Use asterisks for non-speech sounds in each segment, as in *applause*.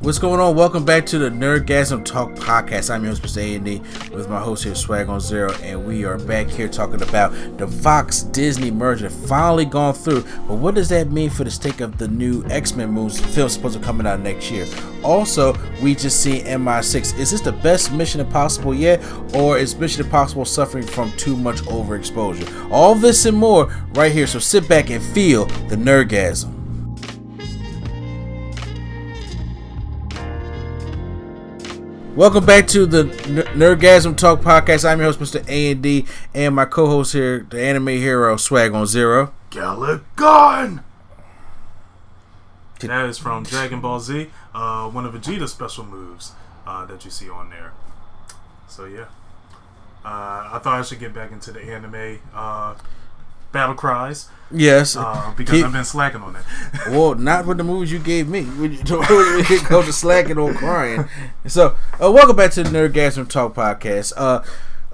What's going on? Welcome back to the Nerdgasm Talk podcast. I'm your host, Mr. A&D, with my host here, Swag on Zero, and we are back here talking about the Fox Disney merger finally gone through. But what does that mean for the stake of the new X-Men movies film supposed to be coming out next year? Also, we just see MI6. Is this the best Mission Impossible yet, or is Mission Impossible suffering from too much overexposure? All this and more right here. So sit back and feel the Nerdgasm. Welcome back to the Nerdgasm Talk podcast. I'm your host, Mr. A and D, and my co-host here, the anime hero Swag on Zero. Galick Gun. That is from Dragon Ball Z, uh, one of Vegeta's special moves uh, that you see on there. So yeah, uh, I thought I should get back into the anime uh, battle cries. Yes, uh, because I've been slacking on that. *laughs* well, not with the movies you gave me. You *laughs* go to slacking or crying. So, uh, welcome back to the Nerdgasm Talk podcast. Uh,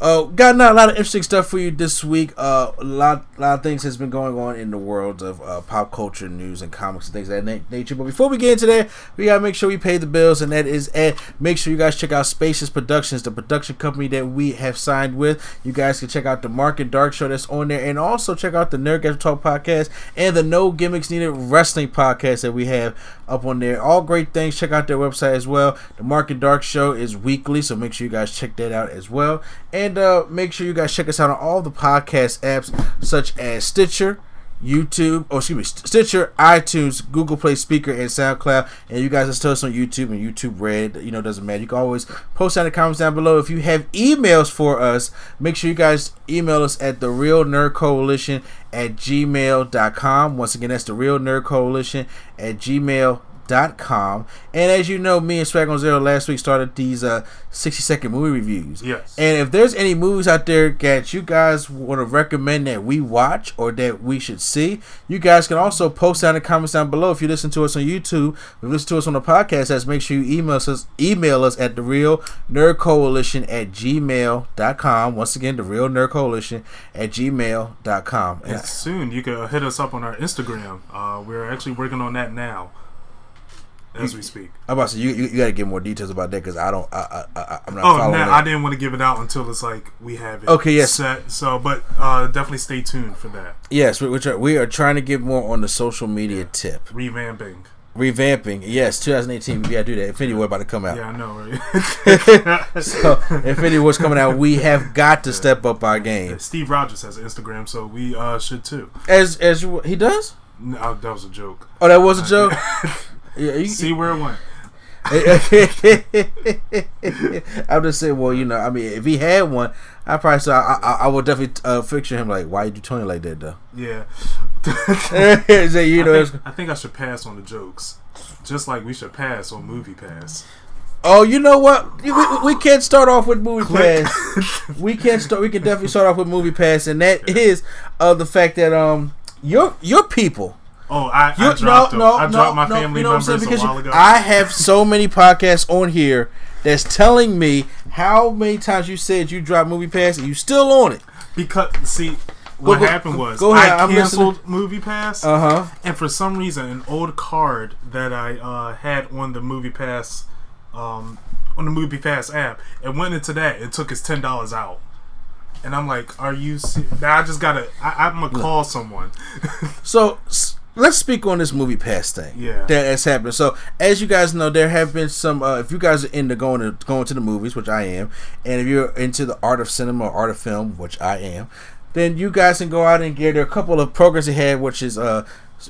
uh, got a lot of interesting stuff for you this week. Uh, a lot, a lot of things has been going on in the world of uh, pop culture news and comics and things of that nature. But before we get into that, we gotta make sure we pay the bills, and that is at make sure you guys check out Spacious Productions, the production company that we have signed with. You guys can check out the Mark and Dark show that's on there, and also check out the Nerdgasm Talk podcast and the No Gimmicks Needed Wrestling podcast that we have up on there. All great things. Check out their website as well. The Mark and Dark show is weekly, so make sure you guys check that out as well. And uh, make sure you guys check us out on all the podcast apps such as Stitcher, YouTube, oh excuse me, Stitcher, iTunes, Google Play Spreaker, and SoundCloud. And you guys are tell us on YouTube and YouTube Red. You know, doesn't matter. You can always post down the comments down below. If you have emails for us, make sure you guys email us at the Real Nerd Coalition at gmail.com. Once again, that's the Real Nerd Coalition at gmail.com com. And as you know, me and Swag on Zero last week started these uh 60 second movie reviews. Yes. And if there's any movies out there that you guys want to recommend that we watch or that we should see, you guys can also post down in the comments down below. If you listen to us on YouTube, if you listen to us on the podcast, let's make sure you email us email us at the real nerd coalition at gmail.com. Once again, the real nerd coalition at gmail.com. And soon you can hit us up on our Instagram. Uh, we're actually working on that now as we speak. I'm about to say you, you, you got to get more details about that because I don't I, I, I am not. Oh, no, I didn't want to give it out until it's like we have it. Okay, yes. Set. So, but uh, definitely stay tuned for that. Yes, we, are, we are trying to get more on the social media yeah. tip. Revamping. Revamping, yes, 2018. We gotta do that. Infinity War about to come out. Yeah, I know. Right? *laughs* *laughs* so, Infinity War's coming out. We have got to yeah. step up our game. Yeah, Steve Rogers has an Instagram, so we uh, should too. As as he does. No, that was a joke. Oh, that was a joke. *laughs* Yeah, you, See where it went. *laughs* I'm just saying. Well, you know, I mean, if he had one, I probably so I, I, I would definitely uh, picture him like, why are you Tony like that though? *laughs* Yeah. *laughs* so, you know, I think, I think I should pass on the jokes, just like we should pass on Movie Pass. Oh, you know what? We, we can't start off with movie pass. we can't start. We can definitely start off with movie pass, and that is uh, the fact that um your your people Oh, I, I dropped, no, no, I dropped my no, family you know members a while ago. I have so many podcasts on here that's telling me how many times you said you dropped Movie Pass and you still on it. Because see, what go, happened was go ahead, I canceled Movie Pass, uh huh, and for some reason, an old card that I uh, had on the Movie Pass, um, on the Movie Pass app, it went into that. It took its ten dollars out. And I'm like, "Are you?" Now I just gotta. I, am gonna call someone. *laughs* so let's speak on this movie pass thing. Yeah, that has happened. So as you guys know, there have been some. Uh, if you guys are into going to going to the movies, which I am, and if you're into the art of cinema or art of film, which I am, then you guys can go out and get a couple of programs ahead, which is uh,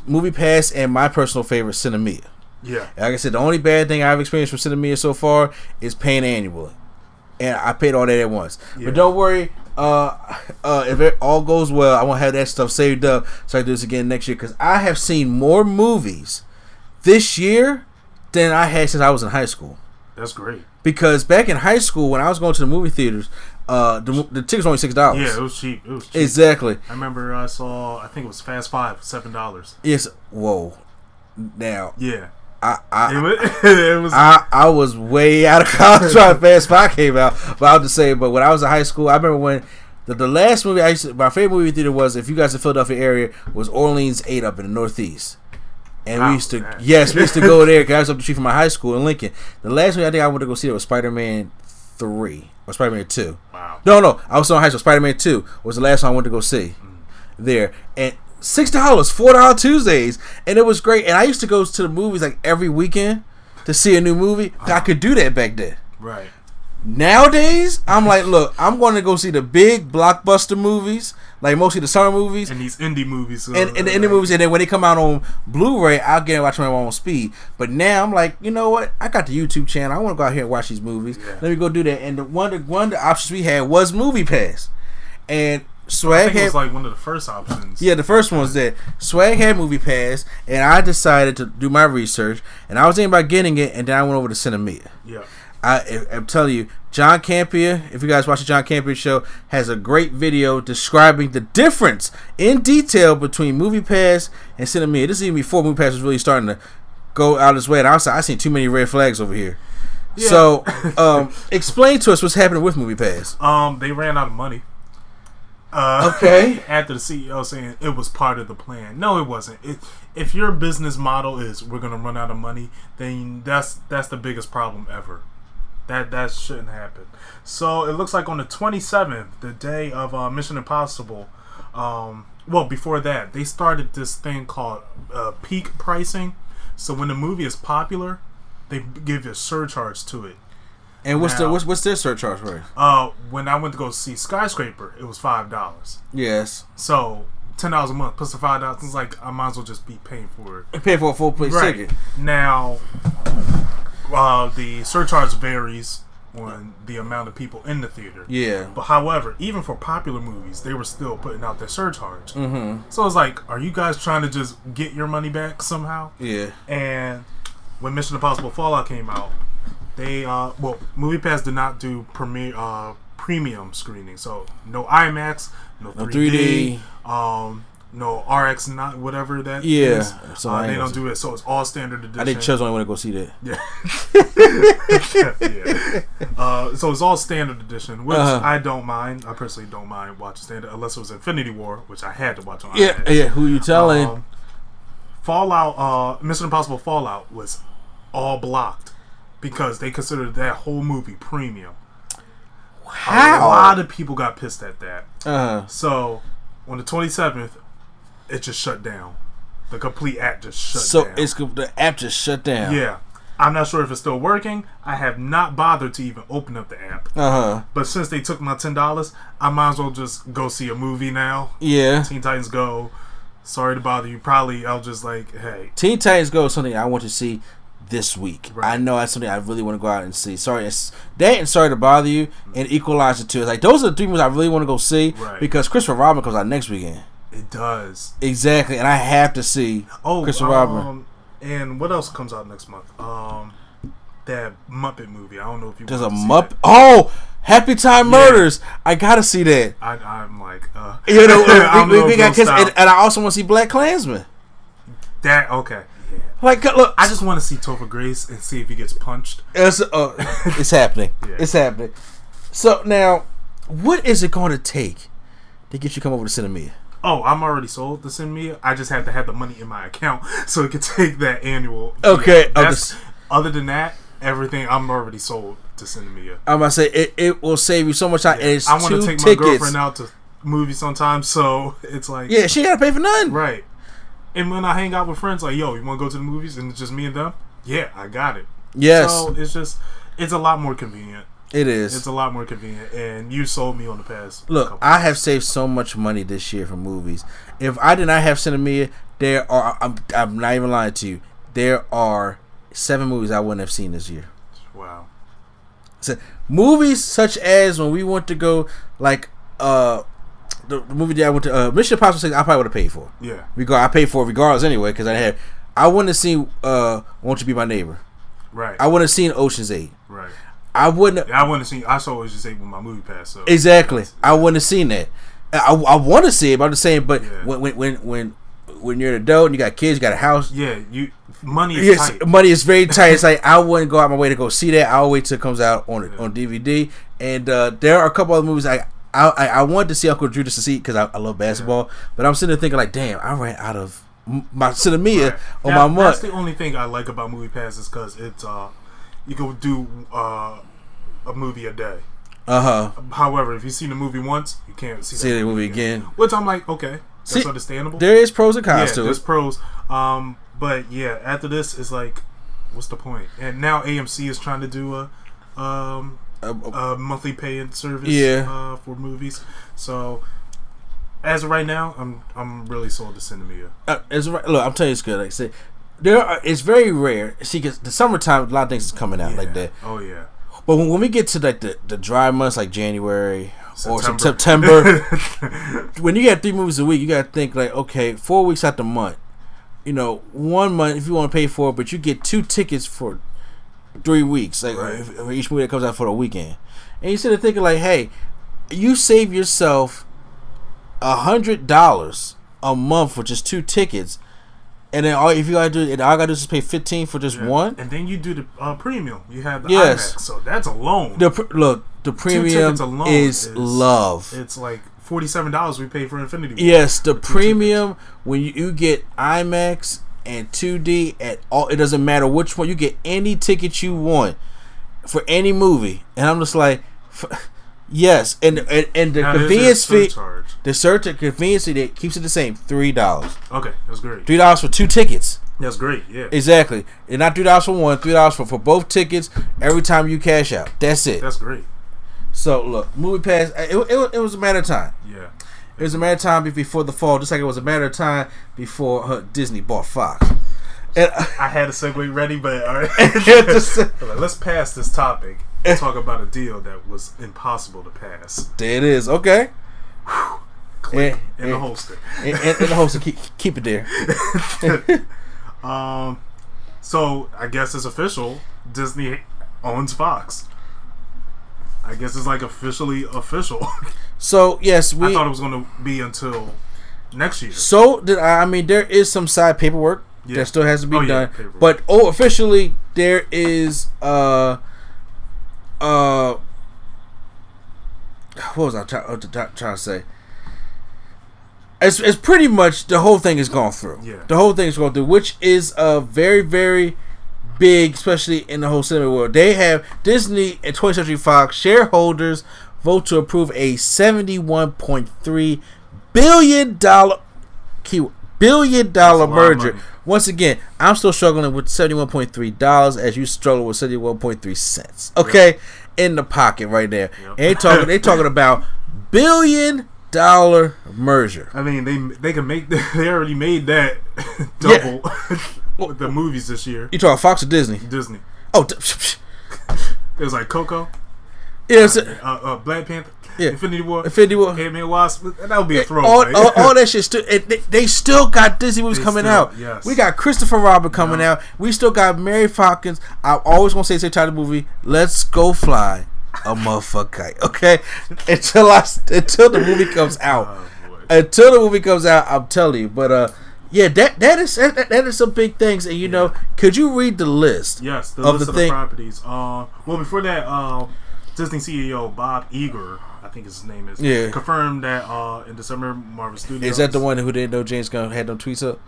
Movie Pass and my personal favorite, Sinemia. Yeah. Like I said, the only bad thing I've experienced from Sinemia so far is paying annually, and I paid all that at once. Yeah. But don't worry, uh, uh, if it all goes well, I want to have that stuff saved up so I can do this again next year because I have seen more movies this year than I had since I was in high school. That's great. Because back in high school, when I was going to the movie theaters, uh, the, the tickets were only six dollars. Yeah, it was cheap. It was cheap. exactly. I remember I saw. I think it was Fast Five, seven dollars. Yes. Whoa. Now Yeah, I I, it was. *laughs* it was I, I was way out of *laughs* college when Fast Five came out. But I'll just say, but when I was in high school, I remember when the, the last movie I used to, my favorite movie theater was if you guys in the Philadelphia area was Orleans Eight up in the Northeast. And we oh, used to, man. yes, we used to go *laughs* there. Cause I was up the street from my high school in Lincoln. The last movie I think I went to go see was Spider Man Three or Spider Man Two. wow. No, no, I was still in high school. Spider Man Two was the last one I went to go see mm. there, and six dollars, four dollar Tuesdays, and it was great. And I used to go to the movies like every weekend to see a new movie. I could do that back then. Right. Nowadays, I'm like, look, I'm going to go see the big blockbuster movies, like mostly the summer movies. And these indie movies. And, and, the movies, and then when they come out on Blu-ray, I'll get and watch them own speed. But now I'm like, you know what? I got the YouTube channel. I want to go out here and watch these movies. Yeah. Let me go do that. And the one, the one of the options we had was Movie Pass, and Swag think it had was like one of the first options. yeah, the first one was that Swag had Movie Pass, and I decided to do my research, and I was thinking about getting it, and then I went over to Sinemia. Yeah. I, I'm telling you, John Campea, if you guys watch the John Campea show, has a great video describing the difference in detail between Movie Pass and Sinemia. This is even before Movie Pass was really starting to go out its way, and I was I seen too many red flags over here. Yeah. So, *laughs* um, explain to us what's happening with Movie Pass. Um, they ran out of money. Uh, Okay. *laughs* after the CEO saying it was part of the plan. No, it wasn't. It, if your business model is we're gonna run out of money, then that's that's the biggest problem ever. That that shouldn't happen. So it looks like on the 27th, the day of uh, Mission Impossible. Um, well, before that, they started this thing called uh, peak pricing. So when the movie is popular, they give you a surcharge to it. And what's the what's, what's their surcharge for? Uh, when I went to go see Skyscraper, it was five dollars. Yes, So ten dollars a month plus the five dollars. It's like I might as well just be paying for it. pay for a full plate Right ticket. now, uh, the surcharge varies on the amount of people in the theater. Yeah. But however, even for popular movies, they were still putting out their surcharge. Mm-hmm. So it's like, are you guys trying to just get your money back somehow? Yeah. And when Mission Impossible Fallout came out, they uh well, MoviePass did not do premiere uh premium screening, so no IMAX, no 3D, 3D. um, no RPX not whatever that Yeah, is. so Uh, they don't do it, so it's all standard edition. I think Chubbs only want to go see that. *laughs* *laughs* yeah. Uh, so it's all standard edition, which Uh-huh. I don't mind. I personally don't mind watching standard, unless it was Infinity War, which I had to watch on Yeah, IMAX. yeah. Who you telling? Um, Fallout, uh, Mission Impossible Fallout was all blocked because they considered that whole movie premium. A lot of people got pissed at that. Uh, So on the 27th, it just shut down. The complete app just shut so down. So it's the app just shut down. yeah. I'm not sure if it's still working. I have not bothered to even open up the app. Uh huh. But since they took my ten dollars, I might as well just go see a movie now. Yeah. Teen Titans Go. Sorry to bother you. Probably I'll just like, hey, Teen Titans Go is something I want to see this week. Right. I know that's something I really want to go out and see. Sorry, it's that and sorry to bother you and Equalizer. It's like those are the three movies I really want to go see Right. because Christopher Robin comes out next weekend. it does. Exactly, and I have to see. Oh, Christopher um, Robin. And what else comes out next month? Um, that Muppet movie. I don't know if you. There's a want to see Mupp. that. Oh, Happy Time Yeah. Murders. I gotta see that. I, I'm like, uh, You know, don't *laughs* we, we got kids, and, and I also want to see BlacKkKlansman. that. Okay. Yeah. Like, look, I just want to see Topher Grace and see if he gets punched. It's, uh, it's happening. *laughs* Yeah. It's happening. So now, what is it going to take to get you come over to Sinemia? Oh, I'm already sold to send me. I just have to have the money in my account *laughs* so it could take that annual. Okay, Yeah, that's, this- other than that, everything I'm already sold to send me. I'm gonna say it, it will save you so much time. And it's I want two to take my tickets. girlfriend out to movies sometimes, *laughs* so it's like Yeah, she gotta pay for none. right. And when I hang out with friends, like, yo, you want to go to the movies, and it's just me and them. Yeah, I got it. Yes, So it's just, it's a lot more convenient. it is. It's a lot more convenient, and you sold me on the past. Look, I have saved so much money this year for movies. If I did not have Sinemia, there are. I'm, I'm not even lying to you. There are seven movies I wouldn't have seen this year. Wow. So, movies such as when we went to go, like uh, the, the movie that I went to, uh, Mission Impossible Six, I probably would have paid for. Yeah. Regard, I paid for it regardless anyway because I had. I wanted to see uh, Won't You Be My Neighbor. Right. I wouldn't have seen Ocean's Eight. right. I wouldn't. Yeah, I wouldn't have seen. I saw Ocean's Eight with my movie pass. So Exactly. I wouldn't have seen that. I, I want to see it, but I'm just saying. But Yeah. when when when when when you're an adult and you got kids, you got a house. Yeah, you money is Yes, tight. money is very tight. It's like *laughs* I wouldn't go out my way to go see that. I'll wait till it comes out on Yeah. on DVD. And uh, there are a couple other movies I I, I, I wanted to see Uncle Drew to see because I, I love basketball. But I'm sitting there thinking like, damn, I ran out of my Sinemia Right. on That- my month. That's the only thing I like about Movie Pass is because it's uh, you can do uh, a movie a day. Uh huh. However, if you've seen the movie once, you can't see, See that the movie again. Which I'm like, okay, that's See, understandable. There is pros and yeah, cons to it. there's it. pros. Um, but yeah, after this is like, what's the point? And now AMC is trying to do a um, Uh, uh, a monthly paying service Yeah. uh, for movies. So as of right now, I'm I'm really sold to Sinemia. uh, it's right. Look, I'm telling you, it's good. Like I said, there are, it's very rare. See, because the summertime, a lot of things is coming out like that. Oh yeah. But when, when we get to like the, the dry months, like January or September. September, *laughs* when you got three movies a week, you got to think like, okay, four weeks out the month. You know, one month if you want to pay for it, but you get two tickets for three weeks, like for each movie that comes out for the weekend. And you sit there thinking like, hey, you save yourself a hundred dollars a month for just two tickets. And then all if you gotta do, and all I gotta do is pay fifteen for just Yeah. one. And then you do the uh, premium. You have the Yes. IMAX, so that's alone. The pr- look, the premium tickets alone is, is- love. it's like forty seven dollars we pay for Infinity. Yes, the premium when you, you get IMAX and 2D at all, it doesn't matter which one. You get any ticket you want for any movie, and I'm just like, f- *laughs* yes, and and, and the Now, convenience fee, the search convenience fee that keeps it the same, three dollars, Okay, that's great. three dollars for two tickets. That's great. Yeah, Exactly, and not three dollars for one, three dollars for for both tickets every time you cash out. That's it. that's great. So look, movie pass. It, it, it was a matter of time. Yeah, It was a matter of time before the fall, just like it was a matter of time before uh, Disney bought Fox. And I had a segue ready, but all right. *laughs* Just- *laughs* Like, let's pass this topic and talk about a deal that was impossible to pass. there it is. Okay. Click in the yeah. holster. And, and, and the host keep keep it there. *laughs* Um, so I guess it's official. Disney owns Fox. I guess it's like officially official. So yes, we. I thought it was going to be until next year. so did I. I mean, there is some side paperwork Yeah. that still has to be Oh, done. paperwork. But oh, officially there is. Uh. Uh. What was I try, uh, try- trying to say? It's, it's pretty much the whole thing is gone through. Yeah. The whole thing is going through, which is a very, very big, especially in the whole cinema world. They have Disney and 20th Century Fox shareholders vote to approve a $71.3 billion billion dollar That's a lot of merger. Once again, I'm still struggling with $71.3 as you struggle with 71.3 cents. Okay? In the pocket right there. Yep. And they talking they talking *laughs* about billion dollar merger. I mean, they they can make *laughs* they already made that *laughs* double with the movies this year. You talking Fox or Disney? Disney. Oh, It was like Coco, yeah, it's, uh, uh, Black Panther, Yeah. Infinity War, Infinity War. Ant-Man Wasp. And that would be a throw. all, all, all that shit still it, they, they still got Disney movies They coming still- out. yes. We got Christopher Robin coming Yeah. out. We still got Mary Falcons. I always want to say the title movie. Let's go fly a motherfucker kite. Okay, until I until the movie comes out. Oh. Until the movie comes out, I'm telling you. But uh, yeah, that that is that, that is some big things. And you know, could you read the list? Yes, the of list the of thing- the properties. Uh, well, before that, uh, Disney CEO Bob Iger, I think his name is, Yeah. confirmed that uh, in December, Marvel Studios. Is that the one who didn't know James Gunn had them tweets up?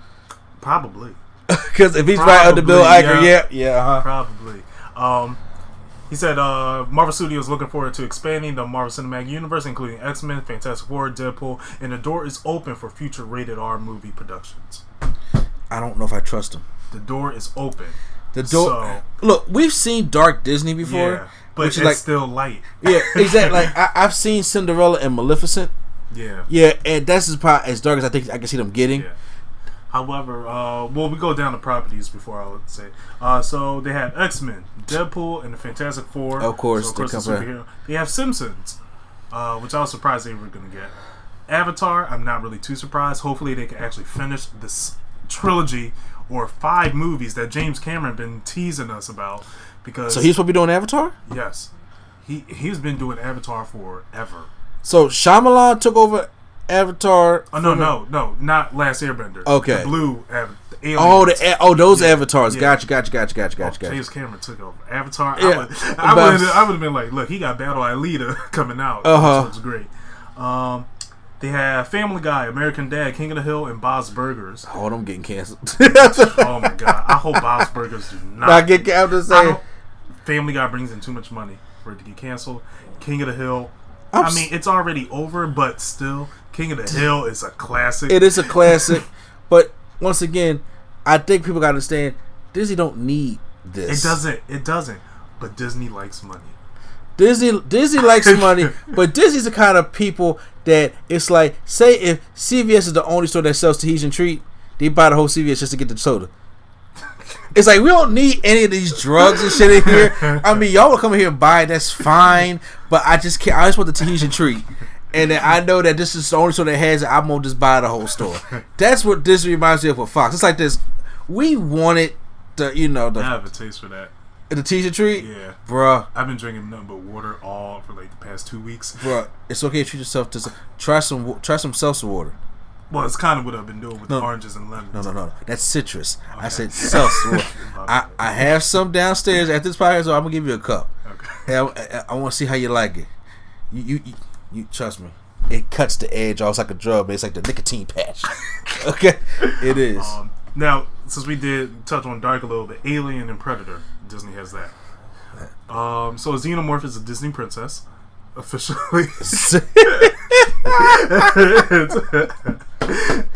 Probably, *laughs* Because if he's right under Bill Probably, Iger, yeah. yeah, yeah, uh-huh. probably. Um, he said uh, Marvel Studios looking forward to expanding the Marvel Cinematic Universe, including X Men, Fantastic Four, Deadpool, and the door is open for future rated R movie productions. I don't know if I trust him. The door is open. The door. So- look, we've seen Dark Disney before, yeah, but which it's is like still light. yeah, *laughs* exactly. like I, I've seen Cinderella and Maleficent. Yeah. Yeah, and that's as, as dark as I think I can see them getting. Yeah. However, uh, well, we go down the properties before I would say. Uh, so they have X Men, Deadpool, and the Fantastic Four. Of course, so of they course, the superhero. They have Simpsons, uh, which I was surprised they were going to get. Avatar, I'm not really too surprised. Hopefully, they can actually finish this trilogy or five movies that James Cameron been teasing us about. Because So he's supposed to be doing Avatar. yes, he he's been doing Avatar forever. So Shyamalan took over Avatar. Oh no no no not Last Airbender. Okay. the blue Avatar. Oh, the oh those avatars. Yeah. Gotcha, gotcha, gotcha, gotcha, Oh, gotcha, gotcha. James Cameron took over Avatar. Yeah, I would, I would, have been like, look, he got Battle Alita *laughs* coming out. Uh-huh. which looks great. Um, they have Family Guy, American Dad, King of the Hill, and Bob's Burgers. Oh, I'm getting canceled. Oh my god, I hope Bob's Burgers do *laughs* not. I get. I'm just saying. Family Guy brings in too much money for it to get canceled. King of the Hill. I'm I mean, it's already over, but still, King of the Hill is a classic. It is a classic, *laughs* but once again, I think people got to understand Disney don't need this. It doesn't. It doesn't. But Disney likes money. Disney Disney likes *laughs* money, but Disney's the kind of people that it's like, say if CVS is the only store that sells Tahitian treat, they buy the whole CVS just to get the soda. It's like we don't need any of these drugs and shit in *laughs* here. I mean, y'all will come in here and buy it. That's fine, but I just can't. I just want the Tahitian treat, and then I know that this is the only store that has it. I'm gonna just buy the whole store. That's what this reminds me of with Fox. It's like this. We wanted the you know I the have a taste for that. the Tahitian treat, Yeah. bruh. I've been drinking nothing but water all for like the past two weeks. Bro, it's okay to treat yourself to some, try some try some seltzer water. Well, it's kind of what I've been doing with No. oranges and lemons. No, no, no, no. that's citrus. I said seltzer *laughs* I. I have some downstairs at this podcast, so I'm gonna give you a cup. Okay. And I, I, want to see how you like it. You, you, you, you trust me. It cuts the edge off. It's like a drug, but it's like the nicotine patch. *laughs* okay, it is. Um, now, since we did touch on Dark a little bit, Alien and Predator, Disney has that. Um, so Xenomorph is a Disney princess, officially. *laughs* it's,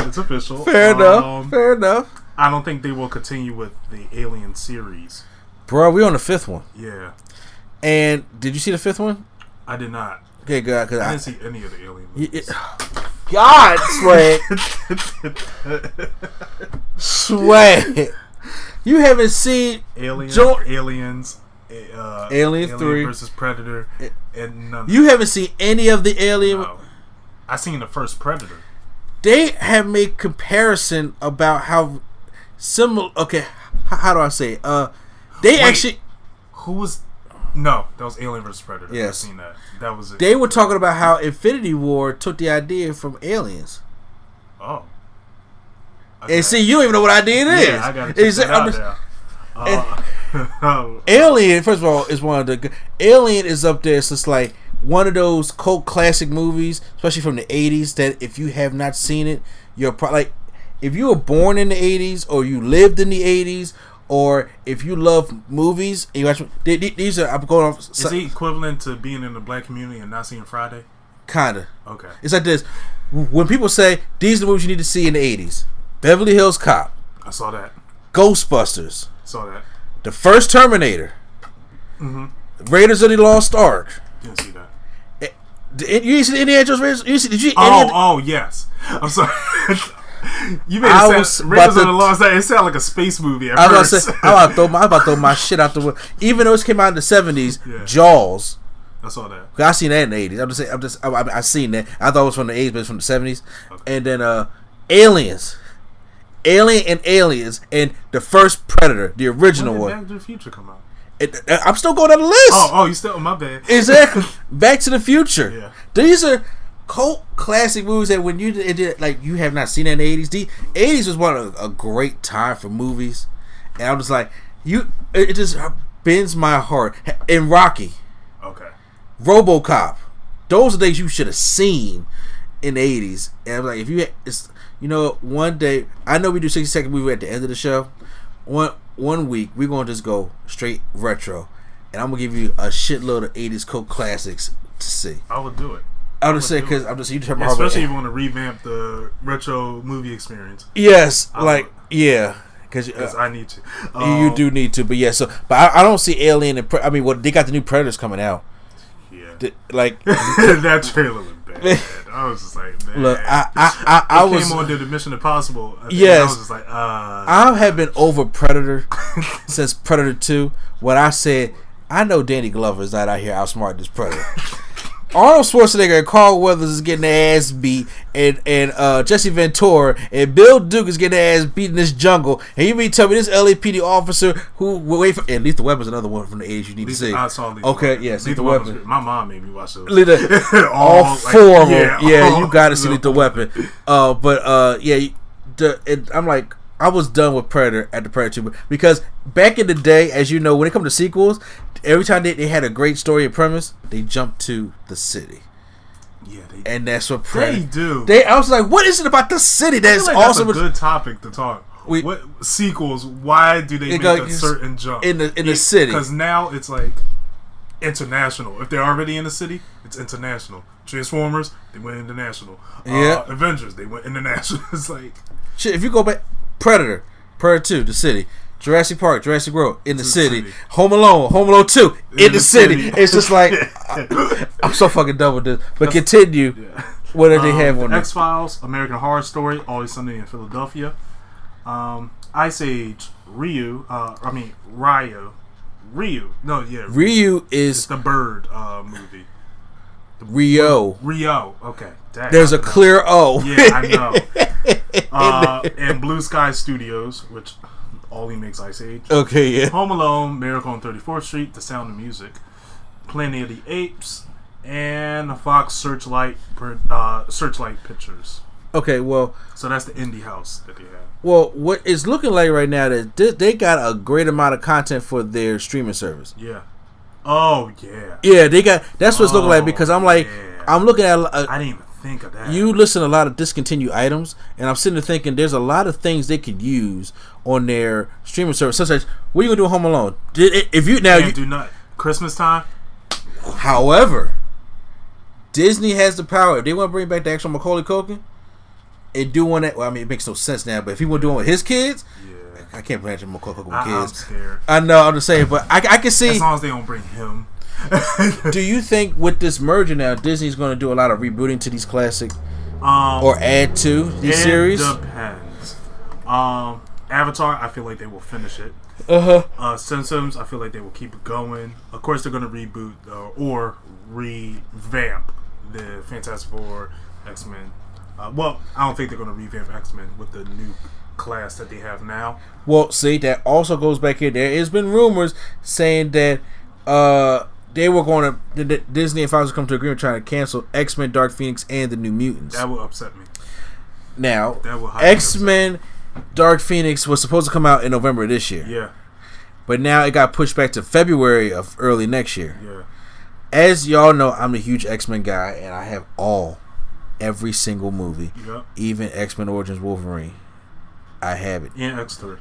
it's official. fair enough. Um, fair enough. I don't think they will continue with the Alien series. Bro, we on the fifth one. Yeah, And did you see the fifth one? I did not. Okay, good. Cause I I, didn't see any of the Alien movies. it- *sighs* God, Sway. *laughs* Sway. You haven't seen Alien, Jo- Aliens, uh, Alien 3. versus Predator, and none. you haven't seen any of the alien no. I seen the first Predator. they have made comparison about how similar okay how do I say it? uh they Wait. actually Who was? No, that was Alien versus Predator. Yes. I seen that. That was it. they were talking about how Infinity War took the idea from aliens Oh. and see you don't even know what idea it is Yeah, I gotta check It's- that out just- now. Uh, oh, *laughs* Alien, first of all, is one of the good- Alien is up there. So it's like one of those cult classic movies, especially from the '80s. That if you have not seen it, you're probably like, if you were born in the '80s or you lived in the '80s, or if you love movies and you watch, they- they- these are I'm going off is he equivalent to being in the black community and not seeing Friday? kind of. Okay. It's like this: when people say these are the movies you need to see in the '80s, Beverly Hills Cop, I saw that. Ghostbusters, I Saw that. The first Terminator, Mm-hmm. Raiders of the Lost Ark. Didn't see that. Did you see the Indiana Jones Raiders? You see, did you? Oh, the- oh yes. I'm sorry. *laughs* you made I it sound. Raiders of the Lost Ark. It sounded like a space movie at I was first. about to say, about throw my, I'm about to throw my *laughs* shit out the window. Even though it came out in the '70s, Yeah. Jaws. I saw that. I seen that in the '80s. I'm just saying. I'm just. I, I, I seen that. I thought it was from the '80s, but it's from the '70s. Okay. And then uh, Aliens, Alien and Aliens, and the first Predator, the original When did one. Back to the Future come out? It, uh, I'm still going down the list. Oh, oh, you still? My bad. Exactly. *laughs* Back to the Future. Yeah. These are cult classic movies that when you it did, like you have not seen in the eighties. The eighties was one of a great time for movies, and I'm just like you. It just bends my heart. In Rocky, Okay. RoboCop, those are things you should have seen in the eighties. And I'm like, if you, it's you know, one day I know we do sixty second movie at the end of the show. One one week we're gonna just go straight retro, and I'm gonna give you a shitload of eighties cult classics to see. I would do it. Just would say because. I'm just you my Yeah, especially if you want to revamp the retro movie experience. Yes, I like would. yeah, because uh, I need to. you Um, do need to. But yeah, so but I, I don't see Alien and Pre- I mean, what they got the new Predators coming out. Yeah. Th- Like, *laughs* that trailer was *laughs* bad. I was just like, man. look, I I I, I it was came on to the Mission Impossible. I Yes. I was just like, uh. I have been over Predator *laughs* since Predator Two. When I said I know Danny Glover is not out here outsmarting this Predator. *laughs* Arnold Schwarzenegger and Carl Weathers is getting their ass beat, and and uh, Jesse Ventura and Bill Duke is getting their ass beat in this jungle, and you mean tell me this LAPD officer who wait for at least the weapon's another one from the age you need Lethal- to see. I saw Lethal okay, Weapon. yes, Lethal Lethal Weapon. My mom made me watch those. Lethal- *laughs* all, All, like, four of them. yeah, Yeah, all- you got to see Lethal Weapon. Uh, but uh, yeah, the, it, I'm like. I was done with Predator at the Predator 2 because back in the day, as you know, when it comes to sequels, every time they, they had a great story and premise, they jumped to the city, Yeah, they, and that's what they do. They, I was like, what is it about the city that's like awesome? That's a good topic to talk. We- what sequels? Why do they make a certain jump in the- in the city. Because now it's like international. If they're already in the city, it's international. Transformers, they went international. Yeah. Uh, Avengers, they went international. *laughs* it's like Shit, if you go back, Predator, Predator Two, the city. Jurassic Park, Jurassic World, in the the city. city. Home Alone, Home Alone Two, in, the, the city. city. It's just like *laughs* I, am so fucking done with this. But That's- continue. yeah. What do they have on X Files, American Horror Story, Always Sunday in Philadelphia, um, Ice Age, Ryu. Uh, I mean Ryo, Ryu. No, yeah, Ryu It's is the bird uh, movie. Rio. Rio. Okay. That- There's a clear O. Yeah, I know. *laughs* uh, and Blue Sky Studios, which all he makes Ice Age. okay, yeah. Home Alone, Miracle on 34th Street, The Sound of Music, Planet of the Apes, and the Fox Searchlight uh, Searchlight Pictures. Okay, well, So that's the indie house that they have. well, what it's looking like right now that they, they got a great amount of content for their streaming service. Yeah. Oh yeah. Yeah, they got. That's what it's looking like Oh, because I'm like, yeah. I'm looking at. Uh, I didn't even think of that. you listen to a lot of discontinued items, and I'm sitting there thinking there's a lot of things they could use on their streaming service, such as what are you gonna do Home Alone? Did if you now, you, do nothing. Christmas time. however, Disney has the power. If they want to bring back the actual Macaulay Culkin and do one that, well, I mean, it makes no sense now. But if he want to do one with his kids, Yeah. I can't imagine Macaulay Culkin with I, I'm kids. scared. I know, I'm just saying, but I, I can see. As long as they don't bring him. *laughs* Do you think with this merger now, Disney's going to do a lot of rebooting to these classic um, or add to these it series? depends. Um, Avatar, I feel like they will finish it. Uh huh. Uh, Simpsons, I feel like they will keep it going. Of course, they're going to reboot uh, or revamp the Fantastic Four, X Men. Uh, well, I don't think they're going to revamp X Men with the new class that they have now. Well, see, that also goes back here. There has been rumors saying that uh they were going to Disney and Fox come to agreement trying to cancel X Men, Dark Phoenix, and the New Mutants. That will upset me. now, That will highly X Men, Dark Phoenix was supposed to come out in November of this year, Yeah, but now it got pushed back to February of early next year. yeah. As y'all know, I'm a huge X Men guy, and I have all, every single movie, even X Men Origins Wolverine. I have it. And X three.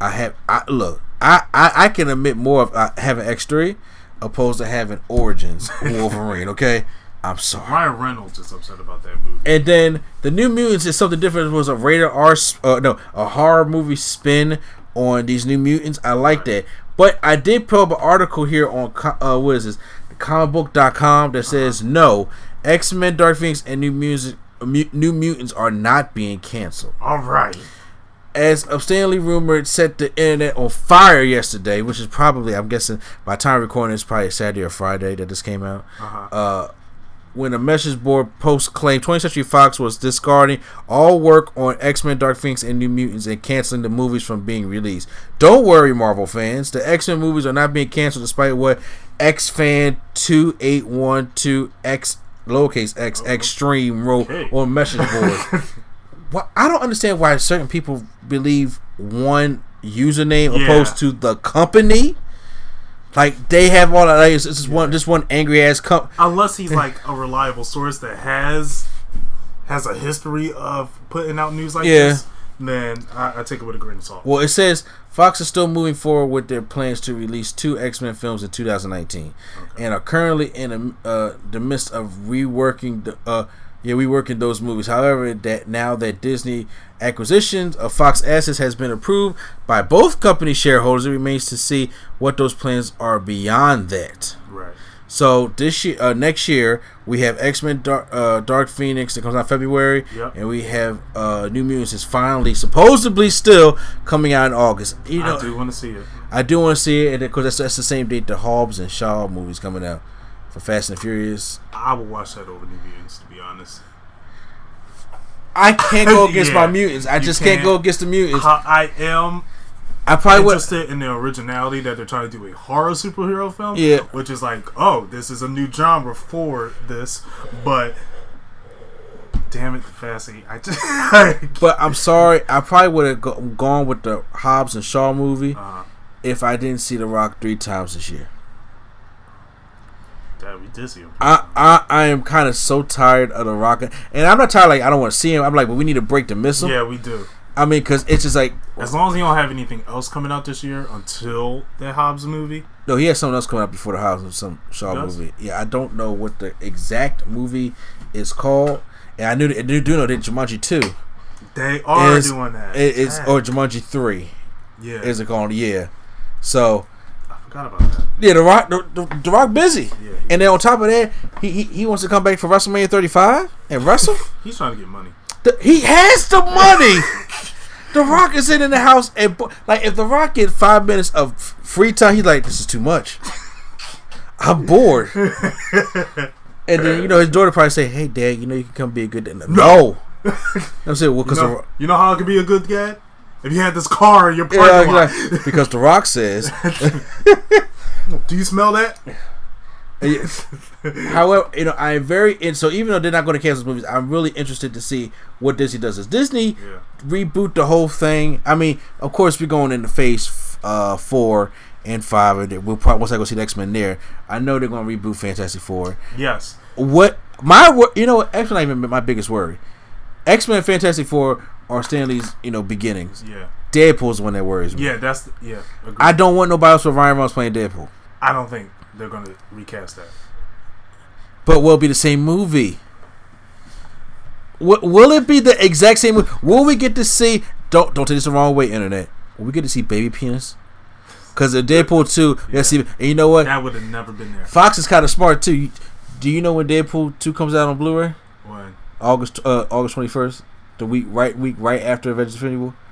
I have. I look. I I, I can admit more of uh, having X three opposed to having Origins Wolverine. Okay, I'm sorry. Ryan Reynolds is upset about that movie. And then the New Mutants is something different. It was a rated R, uh, no, a horror movie spin on these New Mutants. I like that. But I did pull up an article here on uh, what is this, comicbook.com that says no, X Men, Dark Phoenix, and New Music, New Mutants are not being canceled. All right. As obscenely rumored set the internet on fire yesterday, which is probably I'm guessing by time recording it's probably Saturday or Friday that this came out. Uh-huh. Uh, when a message board post claimed 20th Century Fox was discarding all work on X Men, Dark Phoenix, and New Mutants and canceling the movies from being released. Don't worry, Marvel fans. The X Men movies are not being canceled despite what X Fan 2812 X lowercase x extreme wrote Okay. *laughs* on message board. *laughs* Well, I don't understand why certain people believe one username Yeah. opposed to the company. Like they have all that. Like, it's just one, just one angry ass comp. Unless he's *laughs* like a reliable source that has has a history of putting out news like Yeah. this, then I, I take it with a grain of salt. Well, it says Fox is still moving forward with their plans to release two X Men films in 2019, and are currently in a, uh, the midst of reworking the. Uh, yeah, we work in those movies. However, that now that Disney acquisitions of Fox assets has been approved by both company shareholders, it remains to see what those plans are beyond that. Right. So this year, uh, next year, we have X Men Dark, uh, Dark Phoenix that comes out in February, Yep. and we have uh, New Mutants is finally supposedly still coming out in August. You know, I do want to see it. I do want to see it and because that's, that's the same date the Hobbs and Shaw movies coming out. for Fast and Furious. I will watch that over New Mutants, to be honest. I can't go *laughs* against Yeah, my mutants. I just can't. can't. go against the mutants. I am I probably would. interested in the originality that they're trying to do a horror superhero film. Yeah. Which is like, oh, this is a new genre for this, but damn it, Fassy, I just *laughs* But I'm sorry. I probably would have go, gone with the Hobbs and Shaw movie uh, if I didn't see The Rock three times this year. That we him. I I, I am kind of so tired of The Rock, and I'm not tired. Like I don't want to see him. I'm like, but we need to break the missile. Yeah, we do. I mean, because it's just like, As long as you don't have anything else coming out this year until that Hobbs movie. no, he has something else coming out before the Hobbs and some Shaw movie. Yeah, I don't know what the exact movie is called, and I knew I do know that Jumanji two They are is doing that. it- it's Dang. or Jumanji three yeah, is it called? Yeah, so forgot about that. yeah, the Rock the, the, the Rock busy, Yeah, and then on top of that, he, he he wants to come back for WrestleMania 35 and wrestle. *laughs* he's trying to get money. The, he has the money. the Rock is sitting in the house and like if the Rock get five minutes of f- free time, he's like, "This is too much. I'm bored." *laughs* and then you know his daughter probably say, "Hey, Dad, you know you can come be a good dad." No, I'm saying well You because know, you know how I could be a good dad if you had this car in your parking yeah, lot. because the Rock says. *laughs* Do you smell that? However, you know I'm very and so even though they're not going to cancel the movies, I'm really interested to see what Disney does. Is Disney Yeah. reboot the whole thing? I mean, of course we're going into phase uh, four and five, and we'll probably once I go see the X Men there. I know they're going to reboot Fantastic Four. Yes. What my you know X Men not even my biggest worry. X Men Fantastic Four are Stan Lee's you know beginnings. Yeah. Deadpool's the one that worries me. Yeah. That's the, yeah. Agreed. I don't want nobody else with Ryan Reynolds playing Deadpool. I don't think they're gonna recast that. But will it be the same movie? Will, will it be the exact same movie? Will we get to see? Don't don't take this the wrong way, internet. Will we get to see baby penis? Because of Deadpool *laughs* two, Yeah. see. And you know what? That would have never been there. Fox is kind of smart too. You- Do you know when Deadpool two comes out on Blu-ray? When August uh, August twenty first, the week right week right after Avengers Infinity War. *laughs*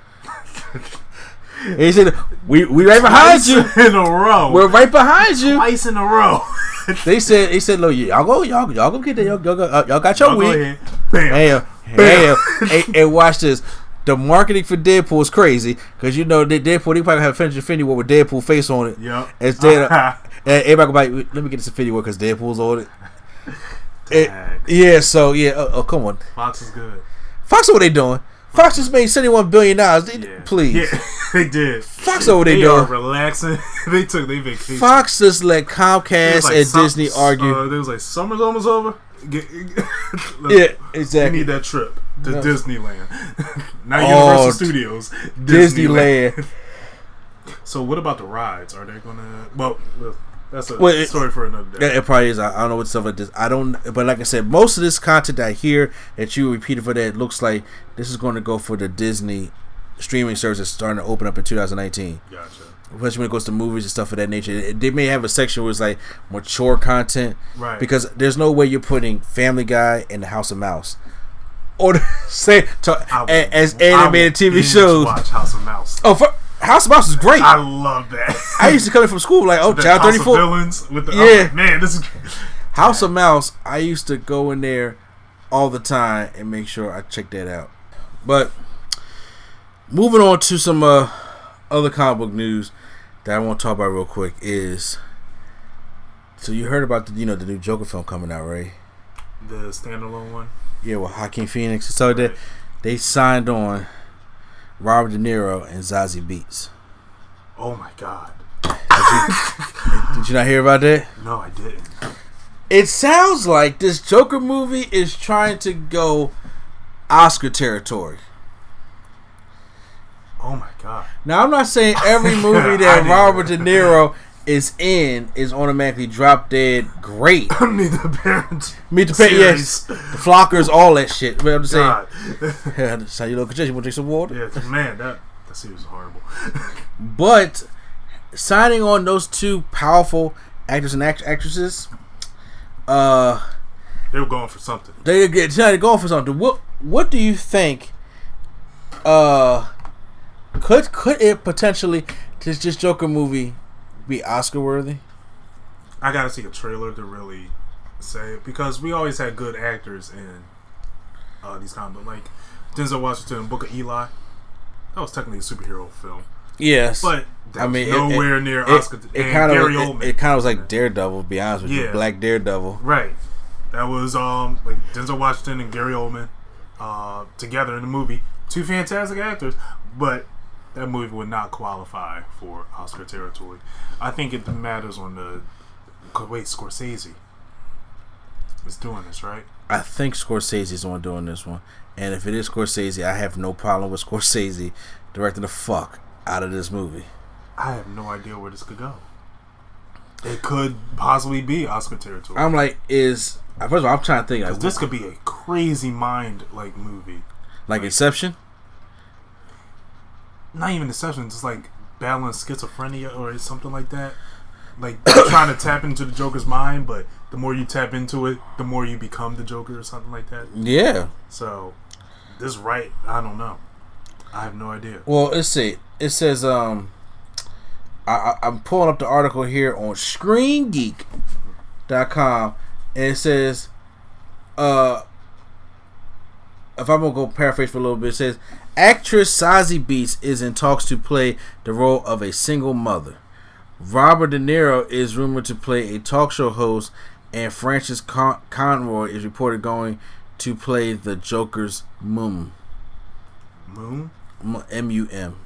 And he said, "We we right behind Twice you. in a row. We're right behind you." twice in a row. *laughs* They said, "They said, look, y'all go, y'all y'all go get that. Y'all, y'all, go- uh, y'all got your Y'all week." ahead. Bam. Hey, uh, hey, uh, *laughs* hey, hey, watch this. The marketing for Deadpool is crazy because you know that Deadpool they probably have Avengers Infinity War with Deadpool face on it. Yep. Instead, of, and everybody like, "Let me get this Infinity War because Deadpool's on it." It- Yeah, so yeah, oh, oh, come on, Fox is good. Fox, know what they doing? Fox just made seventy-one billion dollars. Yeah. Please, Yeah, *laughs* they did. Fox know what they doing? They are doing. relaxing. *laughs* they took their vacation. Fox just let Comcast like and some- Disney argue. Uh, they was like, "Summer's almost over. Get, *laughs* yeah, We exactly. need that trip to No. Disneyland. Not Oh, Universal Studios. Disneyland. So what about the rides? Are they gonna? Well, well, that's a Well, it- story for another day. It probably is. I, I don't know what stuff like this. I don't. But like I said, most of this content I hear that you repeated for that looks like this is going to go for the Disney streaming service that's starting to open up in 2019. Gotcha. Especially when it goes to movies and stuff of that nature. It- they may have a section where it's like mature content Right. because there's no way you're putting Family Guy in the House of Mouse. Or say to, I as animated TV shows. Watch House of Mouse. Oh, for, House of Mouse is great. I, love that. Used to come in from school like, oh, Child 34. Villains with the Yeah. oh, man. This is *laughs* House of Mouse, I used to go in there all the time and make sure I check that out. But moving on to some uh, other comic book news that I want to talk about real quick is so you heard about the you know the new Joker film coming out, right? the standalone one. Yeah, with Joaquin Phoenix. So they they signed on Robert De Niro and Zazie Beetz. Oh my god. *laughs* Did you not hear about that? No, I didn't. It sounds like this Joker movie is trying to go Oscar territory. Oh my god. Now I'm not saying every *laughs* movie that Robert De Niro is in is automatically drop dead great. *laughs* Need the parents. Meet the pet, yes, the Fockers, all that shit. But I'm just saying, God. yeah, that's how you look at you. Want to drink some water? yeah, man, that that series is horrible. But signing on those two powerful actors and act- actresses, uh, They were going for something. they get decided to go for something. What What do you think? Uh, could could it potentially this this Joker movie be Oscar worthy? I gotta see a trailer to really say it because we always had good actors in uh, these of like Denzel Washington, Book of Eli. That was technically a superhero film, Yes, but I mean, was it- nowhere it, near it, Oscar. It, and kind of Gary it, Oldman. it kind of was like Daredevil. To be honest with you, Black Daredevil. Right. That was um like Denzel Washington and Gary Oldman uh, together in the movie. Two fantastic actors, but that movie would not qualify for Oscar territory. I think it matters on the wait Scorsese is doing this right. I think Scorsese's the one doing this one, and if it is Scorsese, I have no problem with Scorsese directing the fuck out of this movie. I have no idea where this could go. It could possibly be Oscar territory. I'm like, is first of all, I'm trying to think. Because Like, this could be a crazy mind like movie. like Inception. not even deception, just like battling schizophrenia or something like that. Like *coughs* trying to tap into the Joker's mind, but the more you tap into it, the more you become the Joker or something like that. Yeah. So this right, I don't know. I have no idea. Well, let's see. It says um, I, I I'm pulling up the article here on ScreenGeek.com, and it says, uh, if I'm gonna go paraphrase for a little bit, it says actress Zazie Beetz is in talks to play the role of a single mother. Robert De Niro is rumored to play a talk show host, and Frances Con- Conroy is reported going to play the Joker's mum. Moon? M U M,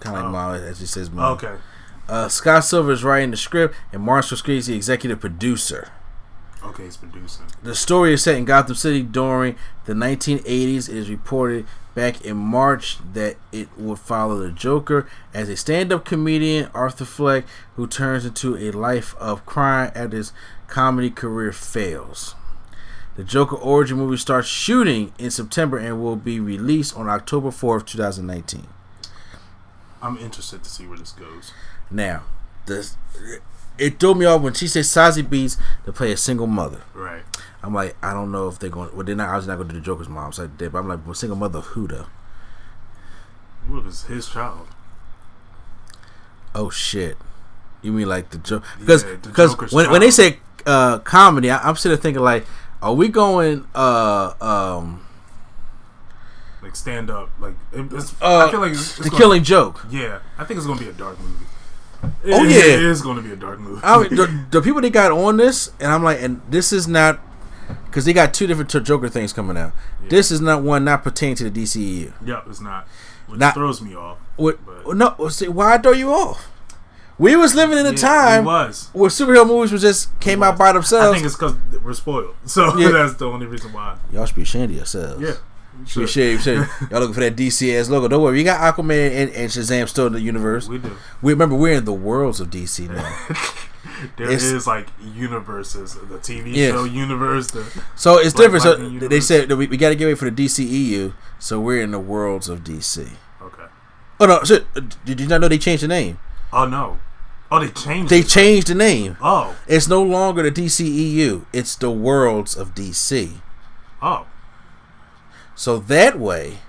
kind of like Oh. mom, as he says. Mum. Okay. Uh, Scott Silver is writing the script, and Marshall Martin is the executive producer. Okay, he's producing. The story is set in Gotham City during the 1980s. It is reported back in March that it would follow the Joker as a stand-up comedian, Arthur Fleck, who turns into a life of crime after his comedy career fails. The Joker origin movie starts shooting in September and will be released on October 4th, 2019. I'm interested to see where this goes. Now, this it threw me off when she said Zazie Beetz to play a single mother. Right. I'm like, I don't know if they're going. Well, they're not. I was not going to do the Joker's mom, so I did. But I'm like, well, single mother of who though? His child? Oh shit! You mean like the joke? Because because when when they say uh, comedy, I, I'm sitting there thinking like, are we going? Uh, um, Like stand up. Like it, it's, uh, I feel like it's, it's the gonna- Killing Joke. Yeah, I think it's gonna be a dark movie. Oh, It- yeah. it is gonna be a dark movie. I mean, the, *laughs* the people they got on this, and I'm like, and this is not because they got two different Joker things coming out. Yeah. This is not one not pertaining to the DCEU. Yep, it's not. Which Not- throws me off. What? No, see, why throw you off? We was living in a Yeah, time it was. where superhero movies was just came out by themselves. I think it's because we're spoiled. *laughs* So Yeah. that's the only reason why. Y'all should be ashamed of yourselves. Yeah. Should be Sure. ashamed. should- *laughs* Y'all looking for that DC ass logo. Don't worry, we got Aquaman and, and Shazam still in the universe. We do. We remember we're in the worlds of DC now. *laughs* There is It's- like universes. The TV Yes. show universe. The So it's Black different. So Lightning they said that we, we got to get ready for the DCEU. So we're in the worlds of DC. okay. Oh no! So, uh, did you not know they changed the name? Oh no. Oh, they changed. They changed the name. Oh. It's no longer the DCEU. It's the worlds of DC. Oh. So that way,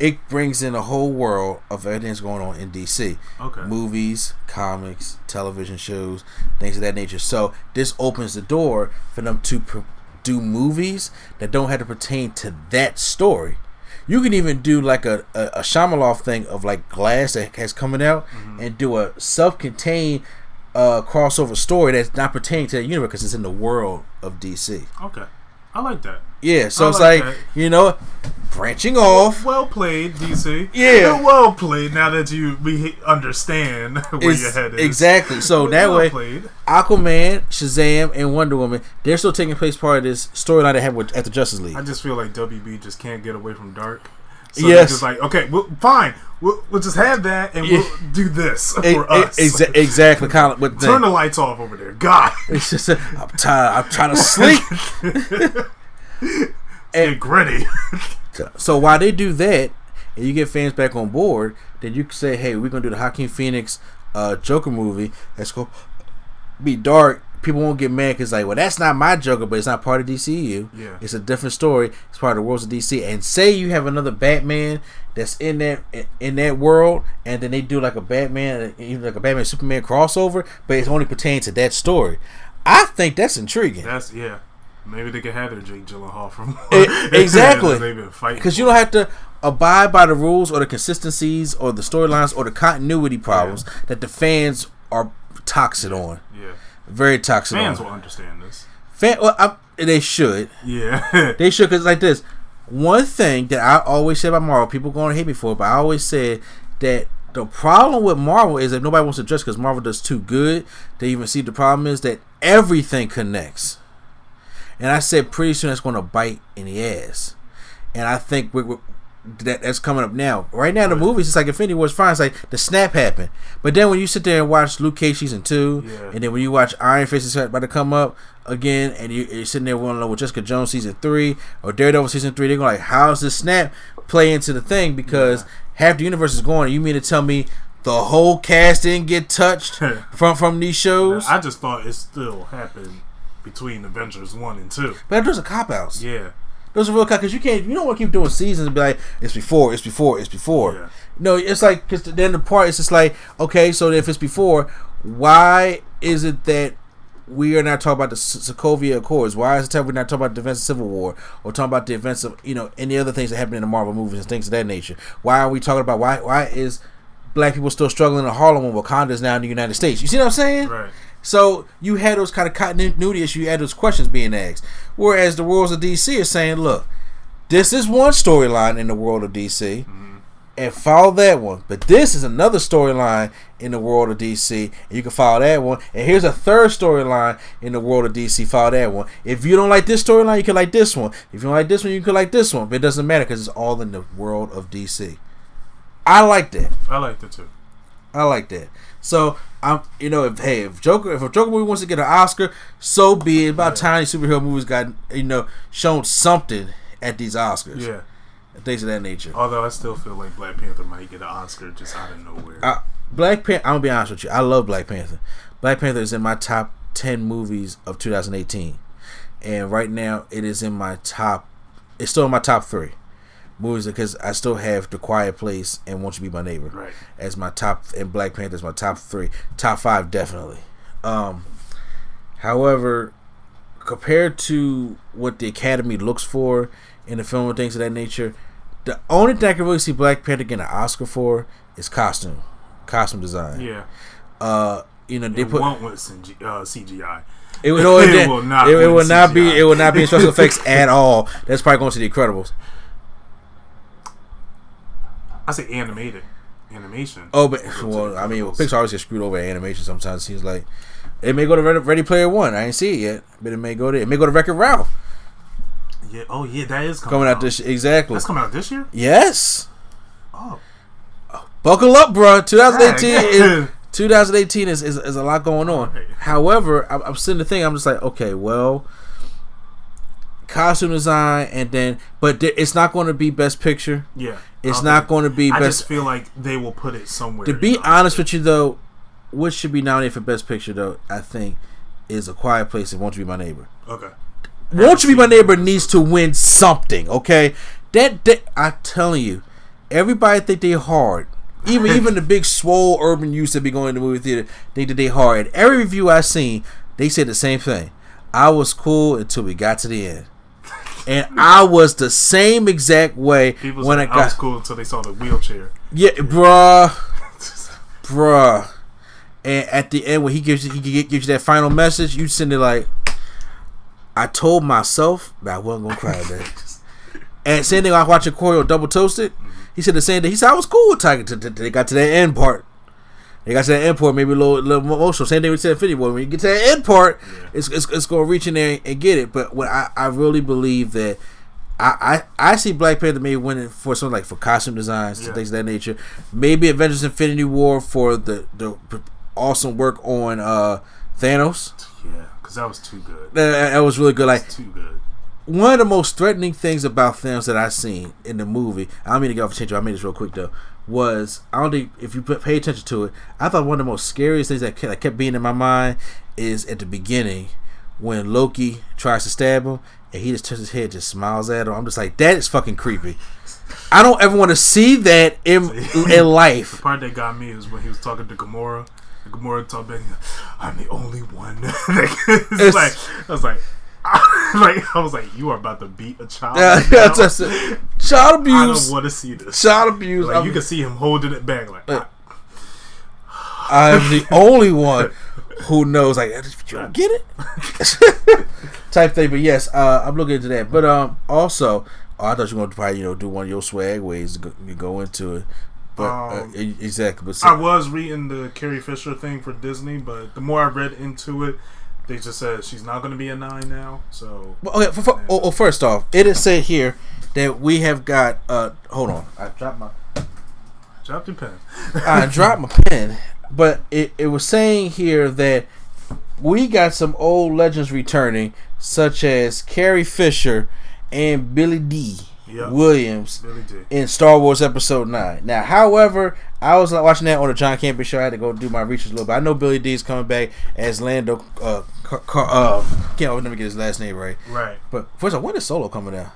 it brings in a whole world of everything that's going on in DC. Okay. Movies, comics, television shows, things of that nature. So this opens the door for them to pr- do movies that don't have to pertain to that story. You can even do like a, a, a Shyamalan thing of like Glass that has coming out and do a self-contained uh, crossover story that's not pertaining to that universe because it's in the world of DC. Okay. I like that. Yeah, so I it's like like, you know, branching off. Well played, DC. Yeah. *laughs* Well played. Now that you we understand *laughs* where Is- your head is. exactly. So that well way, played. Aquaman, Shazam, and Wonder Woman, they're still taking place part of this storyline they have with, at the Justice League. I just feel like WB just can't get away from dark. So Yes. just like, okay, well, fine. We'll, we'll just have that and we'll do this for us. exa- exactly, kind of Turn the, lights off over there. God. *laughs* It's just, I'm tired. I'm trying to sleep. *laughs* and gritty. so while they do that, and you get fans back on board, then you can say, "Hey, we're gonna do the Joaquin Phoenix uh, Joker movie. That's gonna be dark." People won't get mad because like, well, that's not my Joker, but it's not part of DCU. Yeah. it's a different story. It's part of the worlds of DC. And say you have another Batman that's in that in that world, and then they do like a Batman, even like a Batman Superman crossover, but it's only pertaining to that story. I think that's intriguing. That's yeah. Maybe they could have their Jake Gyllenhaal from *laughs* exactly. *laughs* They've been fighting Because you don't have to abide by the rules or the consistencies or the storylines or the continuity problems that the fans are toxic on. Very toxic fans will understand this. Fan, well, I, they should. Yeah, *laughs* They should because like this. One thing that I always say about Marvel, people going to hate me for, it, but I always said that the problem with Marvel is that nobody wants to address because Marvel does too good. They even see the problem is that everything connects, and I said pretty soon that's going to bite in the ass, and I think we we that that's coming up now. Right now, the movies it's like Infinity War is fine. It's like the snap happened, but then when you sit there and watch Luke Cage season two, Yeah. and then when you watch Iron Fist is about to come up again, and you, you're sitting there wondering with Jessica Jones season three or Daredevil season three, they're going like, how's this snap play into the thing? Because half the universe is going. You mean to tell me the whole cast didn't get touched *laughs* from from these shows? I just thought it still happened between Avengers one and two. but those a cop outs. Yeah, Those are real cop because you can't. You don't want to keep doing seasons and be like, it's before, it's before, it's before. Yeah. No, it's like because then the part is just like, okay, so if it's before, why is it that we are not talking about the Sokovia Accords? Why is it that we're not talking about the events of Civil War or talking about the events of you know any other things that happen in the Marvel movies and things of that nature? Why are we talking about why why is black people still struggling in Harlem when Wakanda is now in the United States? You see what I'm saying? right. So you had those kind of continuity issues. You had those questions being asked. Whereas the worlds of DC are saying, look, this is one storyline in the world of DC, mm-hmm. and follow that one. But this is another storyline in the world of DC, and you can follow that one. And here's a third storyline in the world of DC. Follow that one. If you don't like this storyline, you can like this one. If you don't like this one, you can like this one. But it doesn't matter because it's all in the world of DC. I like that. I liked it too. I like that. So I'm, you know, if hey, if Joker, if a Joker movie wants to get an Oscar, so be it. About time superhero movies got, you know, shown something at these Oscars, Yeah. and things of that nature. Although I still feel like Black Panther might get an Oscar just out of nowhere. Uh, Black Panther. I'm gonna be honest with you. I love Black Panther. Black Panther is in my top ten movies of 2018, and right now it is in my top. It's still in my top three movies because I still have The Quiet Place and Won't You Be My Neighbor Right. as my top, and Black Panther is my top three, top five definitely. Um, however, compared to what the Academy looks for in the film and things of that nature, the only thing I can really see Black Panther getting an Oscar for is costume, costume design. yeah. Uh, you know they It put won't with uh, CGI. it, would- no, *laughs* it, It didn't. will not It, it will not be. It will not be special *laughs* effects at all. That's probably going to the Incredibles. I say animated. Animation. Oh, but to well, I mean. Pixar always gets screwed over animation. Sometimes seems like it may go to Ready, Player One. I ain't see it yet, but it may go there. It may go to Wreck-It Ralph Yeah. Oh, yeah. That is coming, coming out this exactly. That's coming out this year. Yes, Oh. buckle up, bro. 2018 Dang. is 2018 is, is, is a lot going on. Right. However, I'm, I'm sitting the thing. I'm just like, okay, well, costume design, and then, but there, it's not going to be Best Picture. Yeah. It's not think- going to be Best. I just feel like they will put it somewhere. To be honest with you, though, what should be nominated for Best Picture, though, I think, is A Quiet Place and Won't You Be My Neighbor. Okay. Won't You Be My Neighbor needs to win something, okay? That, that I'm telling you, everybody think they hard. Even even the *laughs* big swole urban youths that be going to the movie theater think that they hard. And every review I seen, they said the same thing. I was cool until we got to the end. And I was the same exact way People when I said I was got cool until they saw the wheelchair. Yeah, bruh, *laughs* bruh. And at the end, when he gives you, he gives you that final message, you send it like, "I told myself that I wasn't gonna cry today." *laughs* and same thing, I was watching Korey on Double Toasted. Mm-hmm. He said the same thing. He said I was cool with Tiger. They got to that end part. Got to that end part, maybe a little, little more emotional. Same thing we said Infinity War. When you get to that end part, it's, it's, it's going to reach in there and get it. But what I, I really believe that I, I, I see Black Panther maybe winning for something like for costume designs Yeah. and things of that nature. Maybe Avengers Infinity War for the, the awesome work on uh, Thanos. Yeah, because that was too good. That, that was really good. Like Too good. one of the most threatening things about Thanos that I've seen in the movie, I don't mean to get off attention, I made this real quick though, was I don't think if you put, pay attention to it, I thought one of the most scariest things that kept, that kept being in my mind is at the beginning when Loki tries to stab him and he just turns his head, just smiles at him. I'm just like, that is fucking creepy. I don't ever want to see that in *laughs* in The life. part that got me was when he was talking to Gamora, Gamora talking I'm the only one. *laughs* it's, like I was like. *laughs* like I was like, you are about to beat a child. Yeah, *laughs* yeah, that's it. Child abuse. I don't want to see this. Child abuse. Like I'm, you can see him holding it back. Like Uh, I'm the *laughs* only one who knows. Like, you don't get it, type thing. But yes, uh, I'm looking into that. But um, also, oh, I thought you were going to probably you know do one of your swag ways to go, you go into it. But uh, Um, e- exactly. But I was reading the Carrie Fisher thing for Disney, but the more I read into it, they just said she's not going to be a nine now. So Well, okay, for, for, oh, oh, first off, it is said here that we have got. Uh, hold on, I dropped my. drop your pen. I *laughs* dropped my pen, but it, it was saying here that we got some old legends returning, such as Carrie Fisher and Billy D. Yep. Williams in Star Wars Episode 9. Now, however, I was watching that on the John Campea show. I had to go do my research a little bit. I know Billy D is coming back as Lando. Uh, Car- Car- uh, can't me get his last name right. Right. But first of all, when is Solo coming out?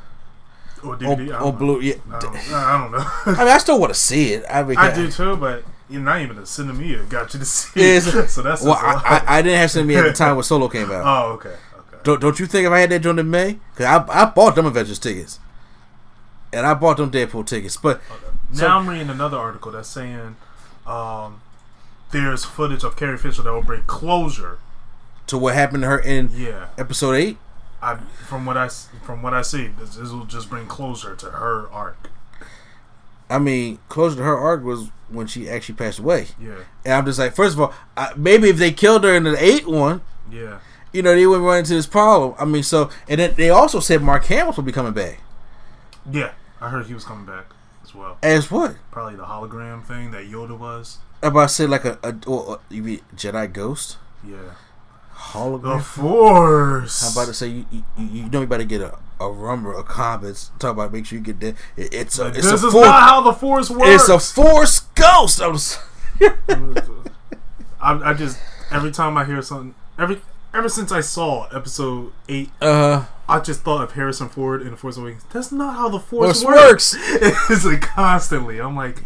Or On, DVD. On Blue, yeah. I don't, I don't know. *laughs* I mean, I still want to see it. I, mean, I do too, but you're not even a cinema got you to see it. *laughs* so that's Well, just a lot. I, I, I didn't have Sinemia at the time when Solo came *laughs* out. Oh, okay. Okay. Don't, don't you think if I had that joint in May? Because I, I bought them Avengers tickets. And I bought them Deadpool tickets. But Okay. Now So- I'm reading another article that's saying um, there's footage of Carrie Fisher that will bring closure. to what happened to her in Yeah, episode 8? I from what I from what I see, this, this will just bring closure to her arc. I mean, closure to her arc was when she actually passed away. Yeah, And I'm just like, first of all, I, maybe if they killed her in the 8 one, yeah, you know, they wouldn't run into this problem. I mean, so, and then they also said Mark Hamill will be coming back. yeah. I heard he was coming back as well. As what? Probably the hologram thing that Yoda was. I'm about to say like a, a, or, you mean Jedi Ghost? Yeah, Hologram? the Force. I'm about to say you you, you know you better get a, a rumble of comments. Talk about make sure you get that. It, it's a it's this a is force. not how the Force works. It's a force ghost. I was, I, I just every time I hear something, every ever since I saw episode eight, uh, I just thought of Harrison Ford in the Force Awakens. That's not how the Force works. works. *laughs* it's like constantly. I'm like,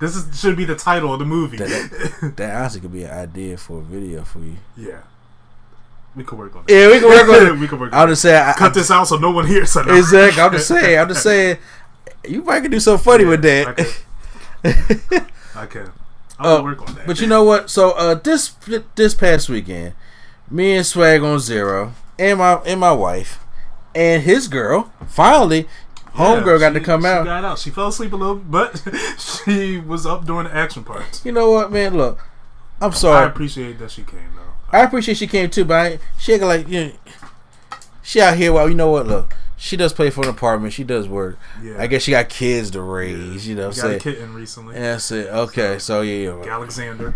this is should be the title of the movie. that, *laughs* that honestly could be an idea for a video for you. yeah, we could work on it. Yeah, we could work on it. *laughs* we could work. I'll just say, I, Cut I, this out so no one hears it. exactly. I'm just saying. I'm just saying. You might can do something funny with I that. I can. I'll Uh, work on that. But you know what? So uh, this this past weekend, me and Swag on Zero, and my and my wife, and his girl, finally, homegirl got to come she out. Got out. She fell asleep a little, but *laughs* she was up during the action parts. You know what, man? Look, I'm sorry. I appreciate that she came though. I appreciate she came too, but I, she ain't like you. Know, she out here. Well, you know what? Look, she does pay for an apartment. She does work. Yeah. I guess she got kids to raise. You know, what I'm got a saying. kitten recently. Yeah, that's it. Okay, so yeah, yeah. Alexander.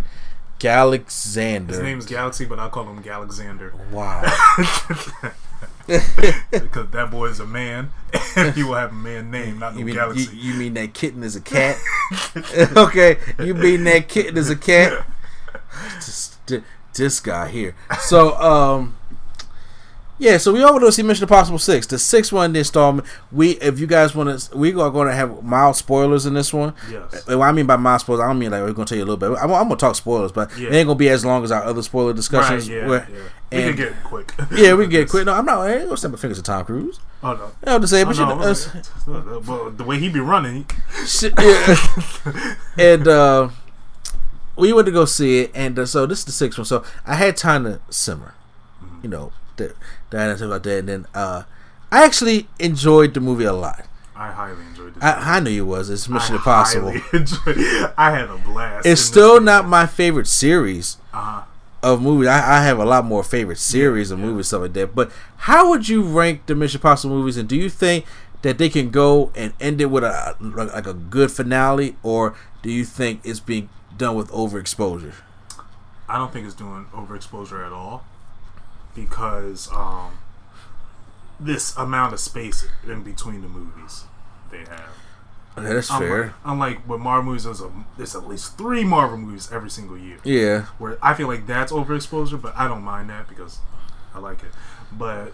Alexander. His name's Galaxy, but I call him Alexander wow. *laughs* *laughs* because that boy is a man, *laughs* and he will have a man name, not no You mean, Galaxy. you mean that kitten is a *laughs* cat? okay, you mean that kitten is a cat? Just, this guy here. So, um, yeah. So we all want to see Mission Impossible Six, the sixth one in the installment. We, if you guys want to, we are going to have mild spoilers in this one. Yes. What I mean by mild spoilers, I don't mean like we're going to tell you a little bit. I'm, I'm going to talk spoilers, but Yeah. it ain't going to be as long as our other spoiler right, discussions. yeah, where- *laughs* yeah. We can get quick. yeah, we can get quick. No, I'm not. I ain't gonna snap my fingers at Tom Cruise. Oh no. I have to say, Oh, but you know, uh, *laughs* well, the way he be running, Shit, yeah. *laughs* and uh, we went to go see it, and uh, so this is the sixth one. So I had time to simmer, you know, that that and stuff like that. And then uh, I actually enjoyed the movie a lot. I highly enjoyed it. I, I knew you was. It's Mission I Impossible. *laughs* I had a blast. It's still not my favorite series Uh-huh. of movies. I, I have a lot more favorite series of yeah. movies stuff like that. But how would you rank the Mission Impossible movies? And do you think that they can go and end it with a like like a good finale, or do you think it's being done with overexposure? I don't think it's doing overexposure at all because um, this amount of space in between the movies they have. Okay, that's Unlike, fair. unlike with Marvel movies, there's, a, there's at least three Marvel movies every single year. Yeah, Where I feel like that's overexposure, but I don't mind that because I like it. But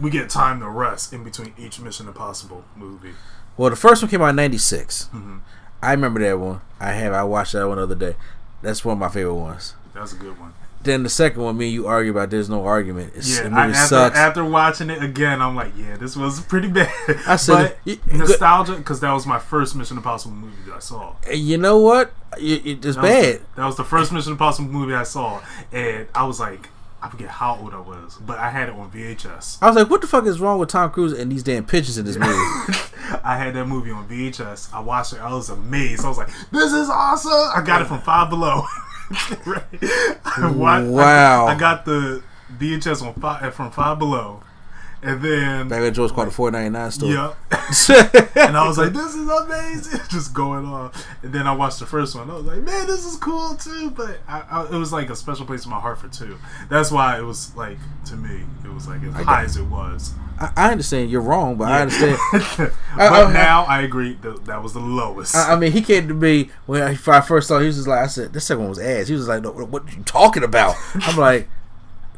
we get time to rest in between each Mission Impossible movie. Well, the first one came out in '96. Mhm. I remember that one. I have. I watched that one the other day. That's one of my favorite ones. That was a good one. Then the second one, me and you argue about. There's no argument. It's, Yeah, I, after, sucks. after watching it again, I'm like, yeah, this was pretty bad. *laughs* I said but it- nostalgia because that was my first Mission Impossible movie that I saw. And you know what? It, it, it's That was bad. the- that was the first Mission Impossible movie I saw, and I was like, I forget how old I was, but I had it on VHS. I was like, what the fuck is wrong with Tom Cruise and these damn pictures in this movie? *laughs* I had that movie on VHS. I watched it. I was amazed. I was like, "This is awesome!" I got it from Five Below. *laughs* *laughs* Right. I wa- I- Wow. I, got the VHS on five, from Five Below, and then Back when George called the four ninety nine store. yeah, *laughs* and I was like, "This is amazing!" *laughs* Just going on. And then I watched the first one. I was like, "Man, this is cool too." But I, I, it was like a special place in my heart for two. That's why it was like to me, it was like as high as it was. I, understand you're wrong, but I understand. *laughs* Uh, but I- I- now I agree that that was the lowest. I, I mean, he came to me when I, I first saw. He was just like, I said, this second one was ass. He was like, no, what, are you talking about? I'm like,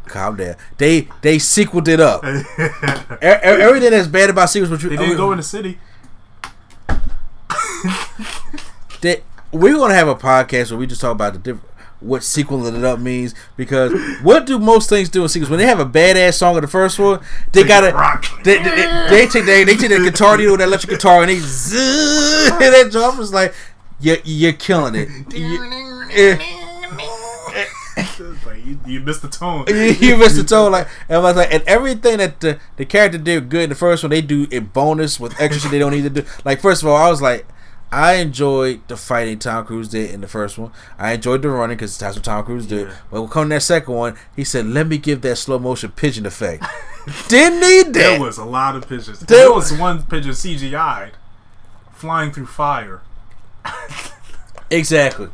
calm down. They they sequeled it up. *laughs* Everything that's bad about sequels, what you They didn't go oh, in the city. *laughs* that we're gonna have a podcast where we just talk about the different what sequeling it up means because what do most things do in sequels when they have a badass song of the first one they gotta rock. they, they, they, they take they, they take that guitar you know that electric guitar and they zzz, *laughs* and that drum is like you're, you're killing it You- like, you, missed the tone. *laughs* you missed the *laughs* tone like and I was like and everything that the, the character did good in the first one they do in bonus with extra shit they don't need to do like first of all I was like I enjoyed the fighting Tom Cruise did in the first one. I enjoyed the running because that's what Tom Cruise did. Yeah. But when coming to that second one, he said, "Let me give that slow motion pigeon effect." *laughs* Didn't need that. There was a lot of pigeons. There There was- was one pigeon CGI'd flying through fire. Exactly.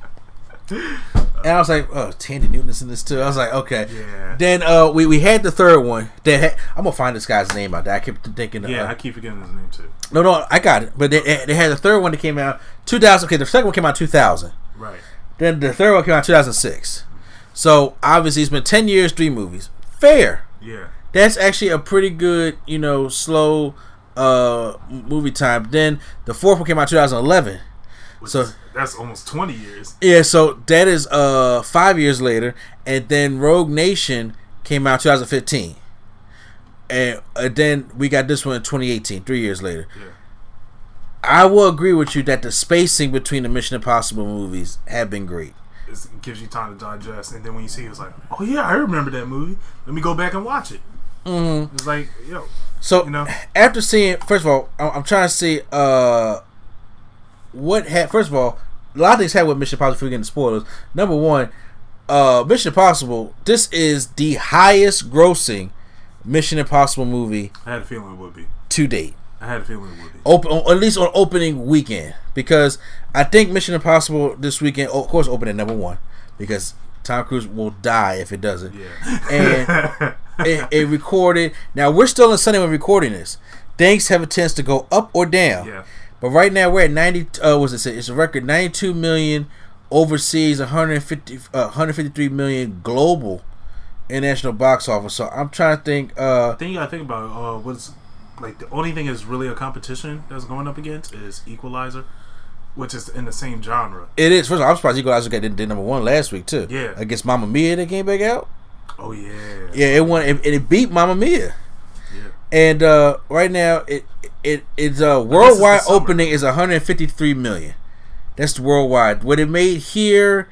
And I was like, "Oh, Thandie Newton is in this too." I was like, "Okay." Yeah. Then uh, we we had the third one. That had, I'm gonna find this guy's name out there. I kept thinking. Yeah, uh, I keep forgetting his name too. No, no, I got it. But they, they had the third one that came out 2000. Okay, the second one came out 2000. Right. Then the third one came out 2006. So obviously it's been 10 years, three movies. Fair. Yeah. That's actually a pretty good, you know, slow uh movie time. Then the fourth one came out 2011. Which So- is- that's almost twenty years. Yeah, so that is uh five years later, and then Rogue Nation came out 2015, and uh, then we got this one in 2018, three years later. Yeah. I will agree with you that the spacing between the Mission Impossible movies have been great. It's, it gives you time to digest, and then when you see, it, it's like, oh yeah, I remember that movie. Let me go back and watch it. Mm-hmm. It's like, yo, So You know? after seeing, first of all, I'm, I'm trying to see uh what had. First of all, a lot of things had with Mission Impossible. Before we get into spoilers, number one, uh Mission Impossible. This is the highest grossing Mission Impossible movie I had a feeling it would be. to date. I had a feeling it would be. Open, at least on opening weekend, because I think Mission Impossible this weekend, of course, opened at number one, because Tom Cruise will die if it doesn't. Yeah. And *laughs* it, it recorded. Now we're still on Sunday when recording this. Things have a chance to go up or down. Yeah. But right now we're at ninety. Uh, what's it say? It's a record ninety-two million overseas, 150, uh, 153 million global international box office. So I'm trying to think. Uh, thing you gotta think about uh, what's like the only thing is really a competition that's going up against is Equalizer, which is in the same genre. it is. First of all, I'm surprised Equalizer got did, did number one last week too. Yeah. Against Mamma Mia that came back out. Oh yeah, Yeah, it won. It, it beat Mamma Mia. And uh, right now, it it it's uh, worldwide opening is 153 million. That's worldwide. What it made here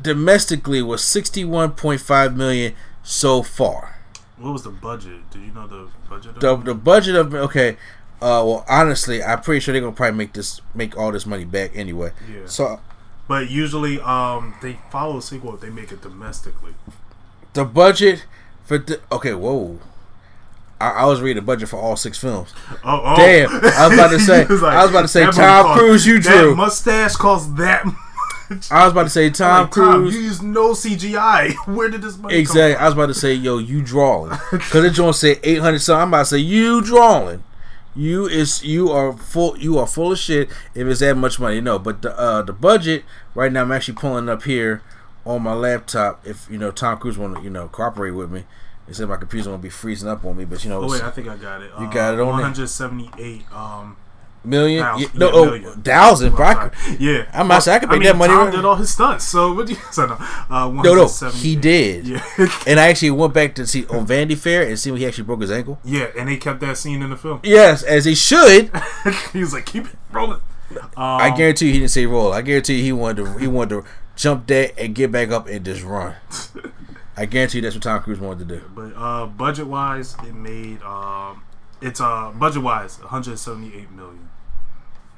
domestically was 61.5 million so far. What was the budget? Do you know the budget? Of The the budget of okay. Uh, well, honestly, I'm pretty sure they're gonna probably make this make all this money back anyway. Yeah. So But usually, um, they follow a sequel if they make it domestically. the budget for the okay, whoa. I, I was reading the budget for all six films. Oh, oh. Damn, I was about to say- *laughs* was I was about to say, Tom Cruise, you that drew." mustache costs that. much." I was about to say Tom Like, Tom, Cruise. you use no CGI. *laughs* Where did this money Exactly. I was about to say, yo, you drawing. Because it joint say eight hundred something. I'm about to say you drawing. You is you are full. You are full of shit. If it's that much money, no. But the uh, the budget right now, I'm actually pulling up here on my laptop. If you know Tom Cruise want to you know cooperate with me, he said my computer's gonna be freezing up on me. But you know, Oh wait, I think I got it. You got it on there? 178 um million. Thousand. Yeah, no, Yeah, oh, million. thousand. Bro, I Yeah, I'm not saying I could make mean, that money Tom right- did all his stunts, so what do you? *laughs* So no, uh, no, no, he did. Yeah, And I actually went back to see on Vanity Fair and see when he actually broke his ankle. yeah, and they kept that scene in the film. Yes, as he should. *laughs* he was like, "Keep it rolling." Um, I guarantee you he didn't say roll. I guarantee you he wanted to he wanted to jump that and get back up and just run. *laughs* I guarantee you that's what Tom Cruise wanted to do. But uh, budget wise, it made um, it's uh budget wise 178 million.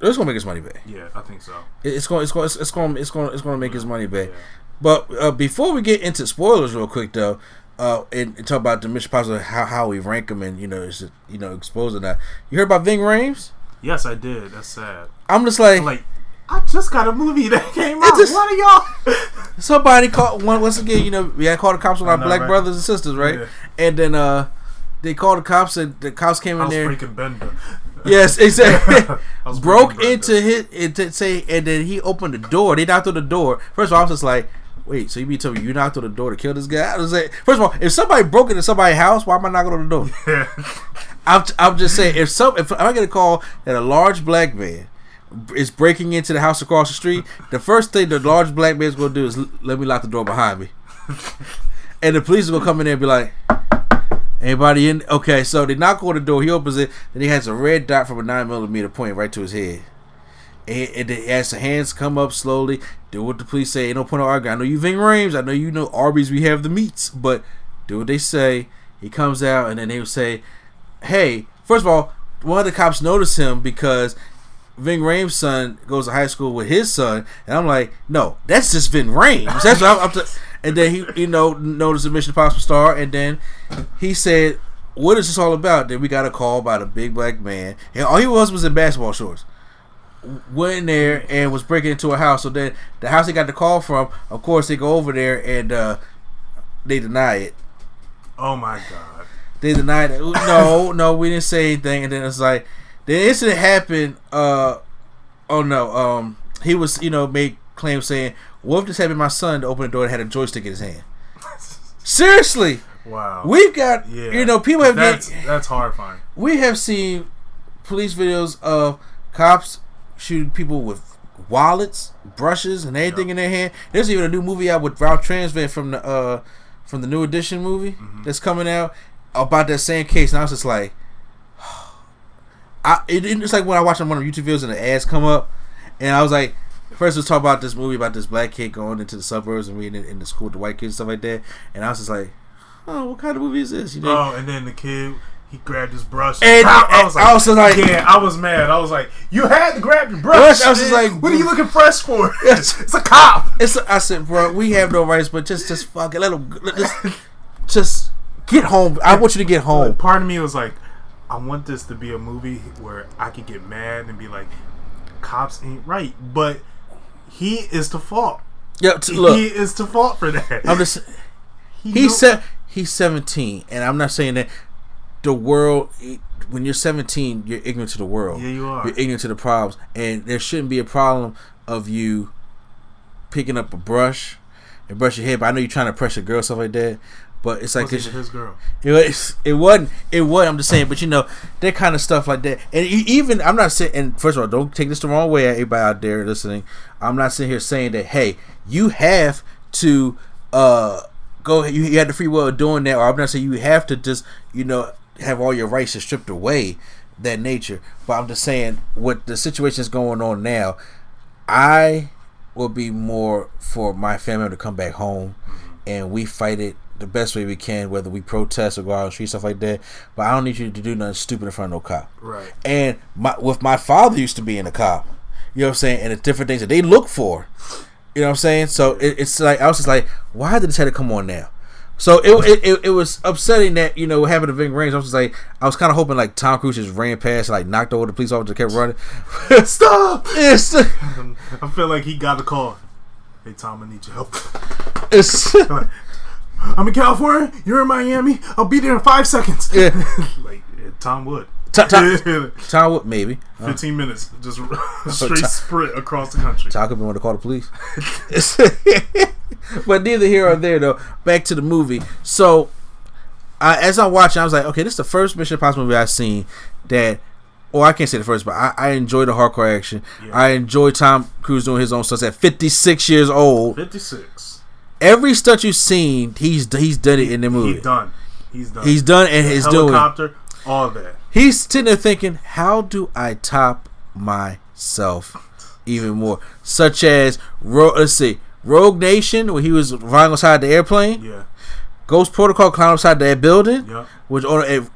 It's gonna make his money back. Yeah, I think so. It's gonna It's gonna It's gonna It's gonna It's going to make his money back. Yeah. But uh, before we get into spoilers, real quick though, uh, and, and talk about the Mission Impossible, how how we rank them, and you know, is it, you know, exposing that. You heard about Ving Rhames? Yes, I did. That's sad. I'm just like, Like, I just got a movie that *laughs* came out. just- what are y'all? *laughs* somebody called one once again. You know, we had called the cops on our know, black right? brothers and sisters, right? Yeah. And then uh, they called the cops, and the cops came in there. Housebreaking Bender. *laughs* Yes, exactly. Housebreaking Broke Bender. into his into say, and then he opened the door. They knocked on the door. First of all, I was just like, "Wait, so you mean to tell me you knocked on the door to kill this guy?" I was like, first of all, if somebody broke into somebody's house, why am I knocking on the door? Yeah. I'm, I'm just saying, if some if I get a call that a large black man is breaking into the house across the street, the first thing the large black man is going to do is let me lock the door behind me, *laughs* and the police are going to come in there and be like. Anybody in? Okay, so they knock on the door. He opens it. Then he has a red dot from a nine millimeter point right to his head. And, and as the hands come up slowly, do what the police say. Ain't no point of arguing. I know you Ving Rhames. I know you know Arby's. We have the meats, but do what they say. He comes out, and then they will say, "Hey, first of all, one of the cops noticed him because Ving Rhames' son goes to high school with his son, and I'm like, no, that's just Ving Rhames. That's what I'm, I'm t- and then he, you know, noticed the Mission Impossible star, and then he said, "What is this all about?" Then we got a call by the big black man, and all he was was in basketball shorts. Went in there and was breaking into a house. So then the house he got the call from, of course, they go over there and uh, they deny it. Oh my god. They denied it. No, no, we didn't say anything. And then it's like the incident happened. Uh, oh no, um, he was you know made claims saying, "What if this had been my son to open the door and had a joystick in his hand?" *laughs* Seriously, Wow. we've got yeah. you know people have that's that's horrifying. we have seen police videos of cops shooting people with wallets, brushes, and everything in their hand. There's even a new movie out with Ralph Tresvant from the uh from the New Edition movie that's coming out about that same case, and I was just like, I it, it's like when I watch one of the YouTube videos and the ads come up, and I was like. First, let's talk about this movie about this black kid going into the suburbs and reading in the school with the white kids and stuff like that. And I was just like, "Oh, what kind of movie is this?" You know, Oh, and then the kid he grabbed his brush. And- Pow! and I was like- yeah, I was mad. I was like, you had to grab your brush. Brush, I was just like, what are you looking fresh for? *laughs* Yes. *laughs* it's a cop. It's I said, bro, we have no rights, but just just fuck it, let him let, just just get home. I want you to get *laughs* home. Part of me was like, I want this to be a movie where I could get mad and be like, cops ain't right, but he is to fault. Yeah, t- he is to fault for that. I'm just *laughs* He he said he's 17, and I'm not saying that the world. When you're 17, you're ignorant to the world. Yeah, you are. You're ignorant to the problems, and there shouldn't be a problem of you picking up a brush and brush your hair. But I know you're trying to press a girl, stuff like that. But it's like Was this. it his girl? It was. It wasn't. It was. I'm just saying. But you know that kind of stuff like that. And even I'm not saying. And first of all, don't take this the wrong way, everybody out there listening. I'm not sitting here saying that. Hey, you have to uh go. You, you had the free will of doing that. Or I'm not saying you have to just you know have all your rights stripped away. That nature. But I'm just saying what the situation is going on now. I will be more for my family to come back home and we fight it the best way we can, whether we protest or go out on the street, stuff like that. But I don't need you to do nothing stupid in front of no cop. Right. And my with my father used to be in a cop. You know what I'm saying? And the different things that they look for. You know what I'm saying? So it, it's like I was just like, why did this have to come on now? So it, it, it, was upsetting that you know happened to Ving Rhames. I was just like, I was kind of hoping like Tom Cruise just ran past, like knocked over the police officer, kept running. *laughs* Stop! it's *laughs* I *laughs* feel like he got a call. Hey Tom, I need your help. it's I'm in California. You're in Miami. I'll be there in five seconds. Yeah. *laughs* like Tom Wood. Tom- Tom- *laughs* Tom Wood maybe. Uh, 15 minutes, just *laughs* straight Tom- sprint across the country. Tom could be want to call the police. but neither here or there though. Back to the movie. So uh, as I'm watching, I was like, okay, this is the first Mission Impossible movie I've seen that Or I can't say the first, but I, I enjoy the hardcore action. Yeah. I enjoy Tom Cruise doing his own stunts at 56 years old. Fifty six. Every stunt you've seen, he's he's done it in the movie. He's done. He's done. He's done and he's doing. helicopter. All that. He's sitting there thinking, how do I top myself even more? Such as, Ro- let's see, Rogue Nation, where he was flying outside the airplane. Yeah. Ghost Protocol climbing outside that building. Yep. Which on a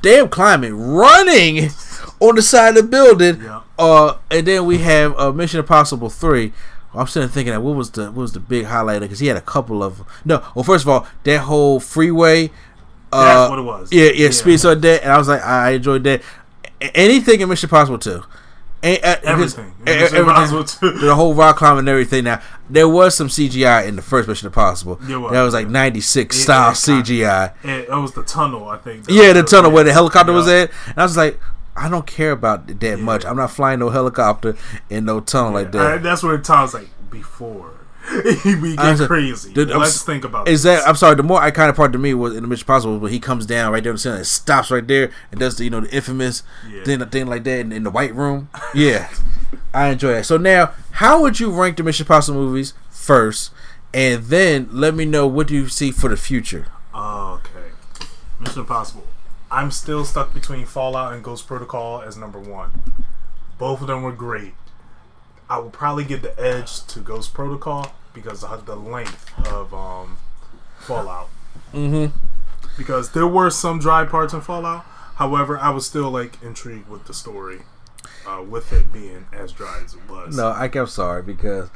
damn climbing, running *laughs* on the side of the building. Yeah. Uh, and then we have uh, Mission Impossible three. I'm sitting thinking that what was the what was the big highlighter because he had a couple of no. Well, first of all, that whole freeway. Uh, That's what it was. Yeah, yeah, Yeah. speed so that, and I was like, I enjoyed that. Anything in Mission Impossible two. A- uh, Everything. Impossible 2. The whole rock climbing and everything. Now there was some CGI in the first Mission Impossible. Was, that was like yeah. '96 It- style it kinda- CGI. And it was the tunnel, I think. Yeah, the tunnel where the helicopter was at. And I was like, I don't care about that Yeah. much. I'm not flying no helicopter in no tunnel like I- that. that's where Tom's like before *laughs* we I get crazy. Dude, Let's think about Is that? I'm sorry. The more iconic part to me was in the Mission Impossible when he comes down right there in the center and stops right there and does the you know the infamous Yeah. thing thing like that in, in the white room. Yeah, I enjoy that. So now, how would you rank the Mission Impossible movies first, and then let me know what do you see for the future? Oh, okay. Mission Impossible. I'm still stuck between Fallout and Ghost Protocol as number one. Both of them were great. I will probably give the edge to Ghost Protocol because of the length of um, Fallout. Mm-hmm. Because there were some dry parts in Fallout. However, I was still like intrigued with the story, uh, with it being as dry as it was. No, I kept sorry because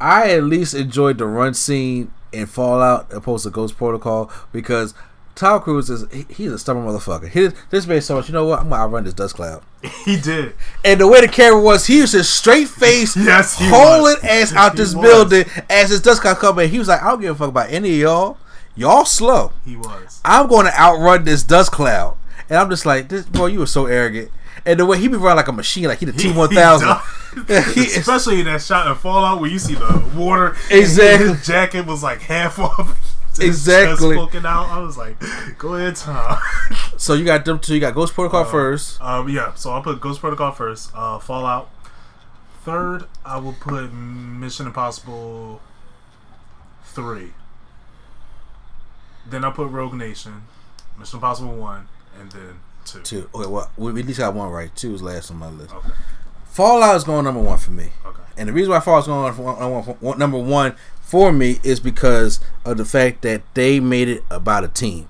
I at least enjoyed the run scene in Fallout opposed to Ghost Protocol because Tom Cruise is he, he's a stubborn motherfucker. He, this made so much. You know what? I'm gonna outrun this dust cloud. *laughs* he did. And the way the camera was, he was just straight face, *laughs* Yes, hauling ass *laughs* out this was. building as this dust cloud coming. He was like, I don't give a fuck about any of y'all. Y'all slow. He was. I'm going to outrun this dust cloud. And I'm just like, this boy, you were so arrogant. And the way he be running like a machine, like he the T one thousand. Especially in that shot in Fallout where you see the water. and Exactly. His jacket was like half off. Exactly. poking out. I was like, *gasps* go ahead, Tom. *laughs* So you got them two. You got Ghost Protocol first. um, yeah, so I'll put Ghost Protocol first. Uh, Fallout. Third, I will put Mission Impossible 3. Then I'll put Rogue Nation, Mission Impossible 1, and then 2. Two. Okay, well, we at least got one right. Two is last on my list. Okay, Fallout is going number one for me. okay. And the reason why Fallout's going on for- on- on- on- number one for me is because of the fact that they made it about a team.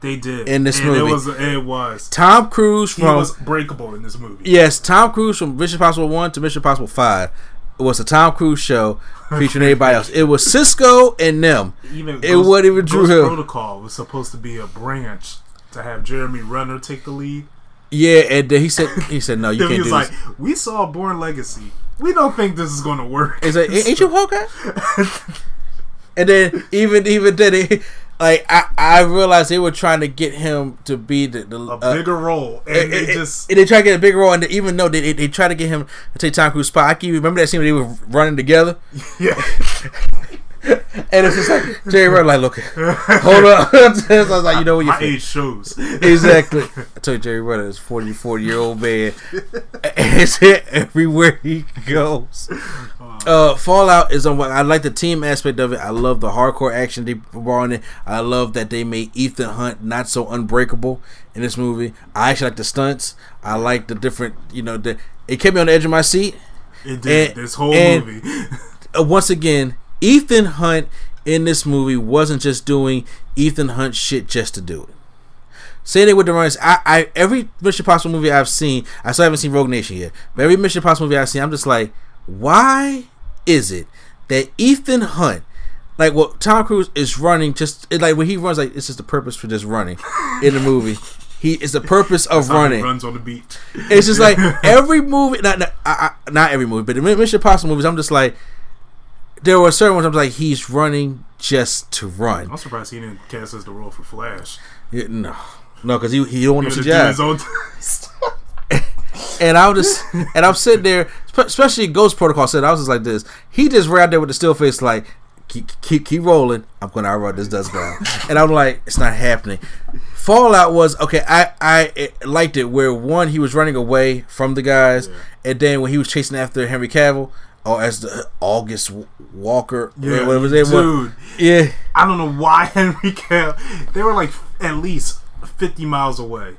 They did. In this and movie. It was, it was. Tom Cruise He from was breakable in this movie. yes, Tom Cruise from Mission Impossible one to Mission Impossible five. It was a Tom Cruise show featuring everybody else. It was Cisco and them. Even It wasn't even Drew Ghost Hill. Protocol was supposed to be a branch to have Jeremy Renner take the lead. Yeah, and then he said he said no, you *laughs* can't was do like, this. "We saw Bourne Legacy. We don't think this is going to work." It's like, ain't you *laughs* Hawkeye? and then even even then, it, like I, I realized they were trying to get him to be the, the a uh, bigger role, and it- they it- just and they try to get a bigger role, and even though they, they, they try to get him to take Tom Cruise spot, I can remember that scene where they were running together, *laughs* yeah. And it's just like Jerry Renner, like, look, hold up. so *laughs* I was like, you know what, you My age shows. exactly. *laughs* I told you Jerry Renner is forty four year old man. It's hit everywhere he goes. Uh, Fallout is on. What I like the team aspect of it. I love the hardcore action they brought in it. I love that they made Ethan Hunt not so unbreakable in this movie. I actually like the stunts. I like the different. You know, the it kept me on the edge of my seat. It did And- this whole and- movie. *laughs* Uh, once again, Ethan Hunt in this movie wasn't just doing Ethan Hunt shit just to do it. Saying it with the runners, I, I every Mission Impossible movie I've seen, I still haven't seen Rogue Nation yet, but every Mission Impossible movie I've seen, I'm just like, why is it that Ethan Hunt, like what Tom Cruise is running, just it, like when he runs, like it's just the purpose for just running in the movie. He is the purpose of running. runs on the beach. It's just like *laughs* every movie, not not, I, I, not every movie, but the Mission Impossible movies. I'm just like, there were certain ones I'm like, he's running just to run. I'm surprised he didn't cast as the role for Flash. Yeah, no, no, because he he don't want to do his own. *laughs* And I was just, and I'm sitting there, especially Ghost Protocol said, I was just like this. He just ran there with the still face, like, keep keep keep rolling. I'm gonna outrun this dust cloud, *laughs* and I'm like, it's not happening. Fallout was okay. I I liked it where one he was running away from the guys, and then when he was chasing after Henry Cavill, or as the August Walker, Yeah, whatever his name was. dude. Yeah, I don't know why *laughs* Henry Cavill. They were like at least fifty miles away,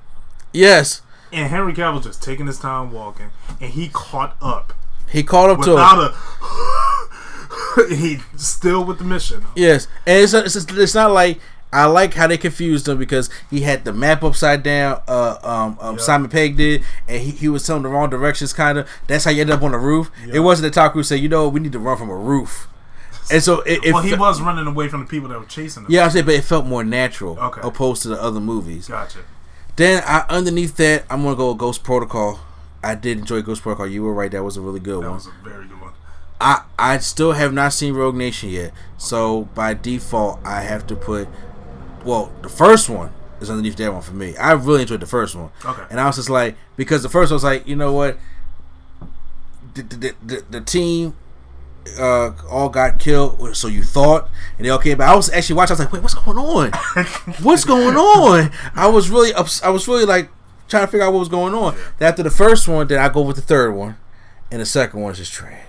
yes, and Henry Cavill just taking his time walking, and he caught up he caught up to him. without a. *gasps* he still with the mission. Yes, and it's it's, it's not like I like how they confused him because he had the map upside down. Uh, um, um Yeah. Simon Pegg did, and he, he was telling the wrong directions. Kind of. That's how you ended up on the roof. Yeah. It wasn't the Tom Cruise said, you know, we need to run from a roof, and so it. it well, he fe- was running away from the people that were chasing him. Yeah, I said, but it felt more natural Okay. opposed to the other movies. Gotcha. Then I underneath that, I'm gonna go with Ghost Protocol. I did enjoy Ghost Protocol. You were right; that was a really good That one. That was a very good one. I I still have not seen Rogue Nation yet, so by default I have to put. Well, the first one is underneath that one for me. I really enjoyed the first one, Okay. and I was just like because the first one was like you know what, the the, the, the team. Uh, all got killed, so you thought, and they all came back. I was actually watching. I was like, "Wait, what's going on? *laughs* what's going on?" I was really, ups- I was really like trying to figure out what was going on. After the first one, then I go with the third one, and the second one is just trash.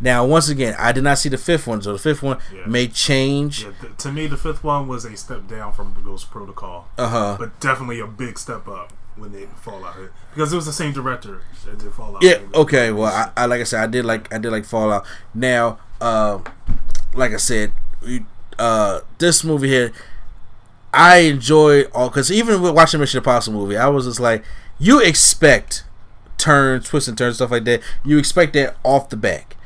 Now, once again, I did not see the fifth one, so the fifth one Yeah. may change. Yeah, th- to me, the fifth one was a step down from the Ghost Protocol, Uh huh. but definitely a big step up when they Fallout hit because it was the same director that did Fallout. Yeah. Okay. Well, I, I like I said, I did like I did like Fallout. Now, uh, like I said, we, uh, this movie here, I enjoyed all because even with watching Mission Impossible movie, I was just like, you expect turns, twists and turns, stuff like that. You expect that off the back.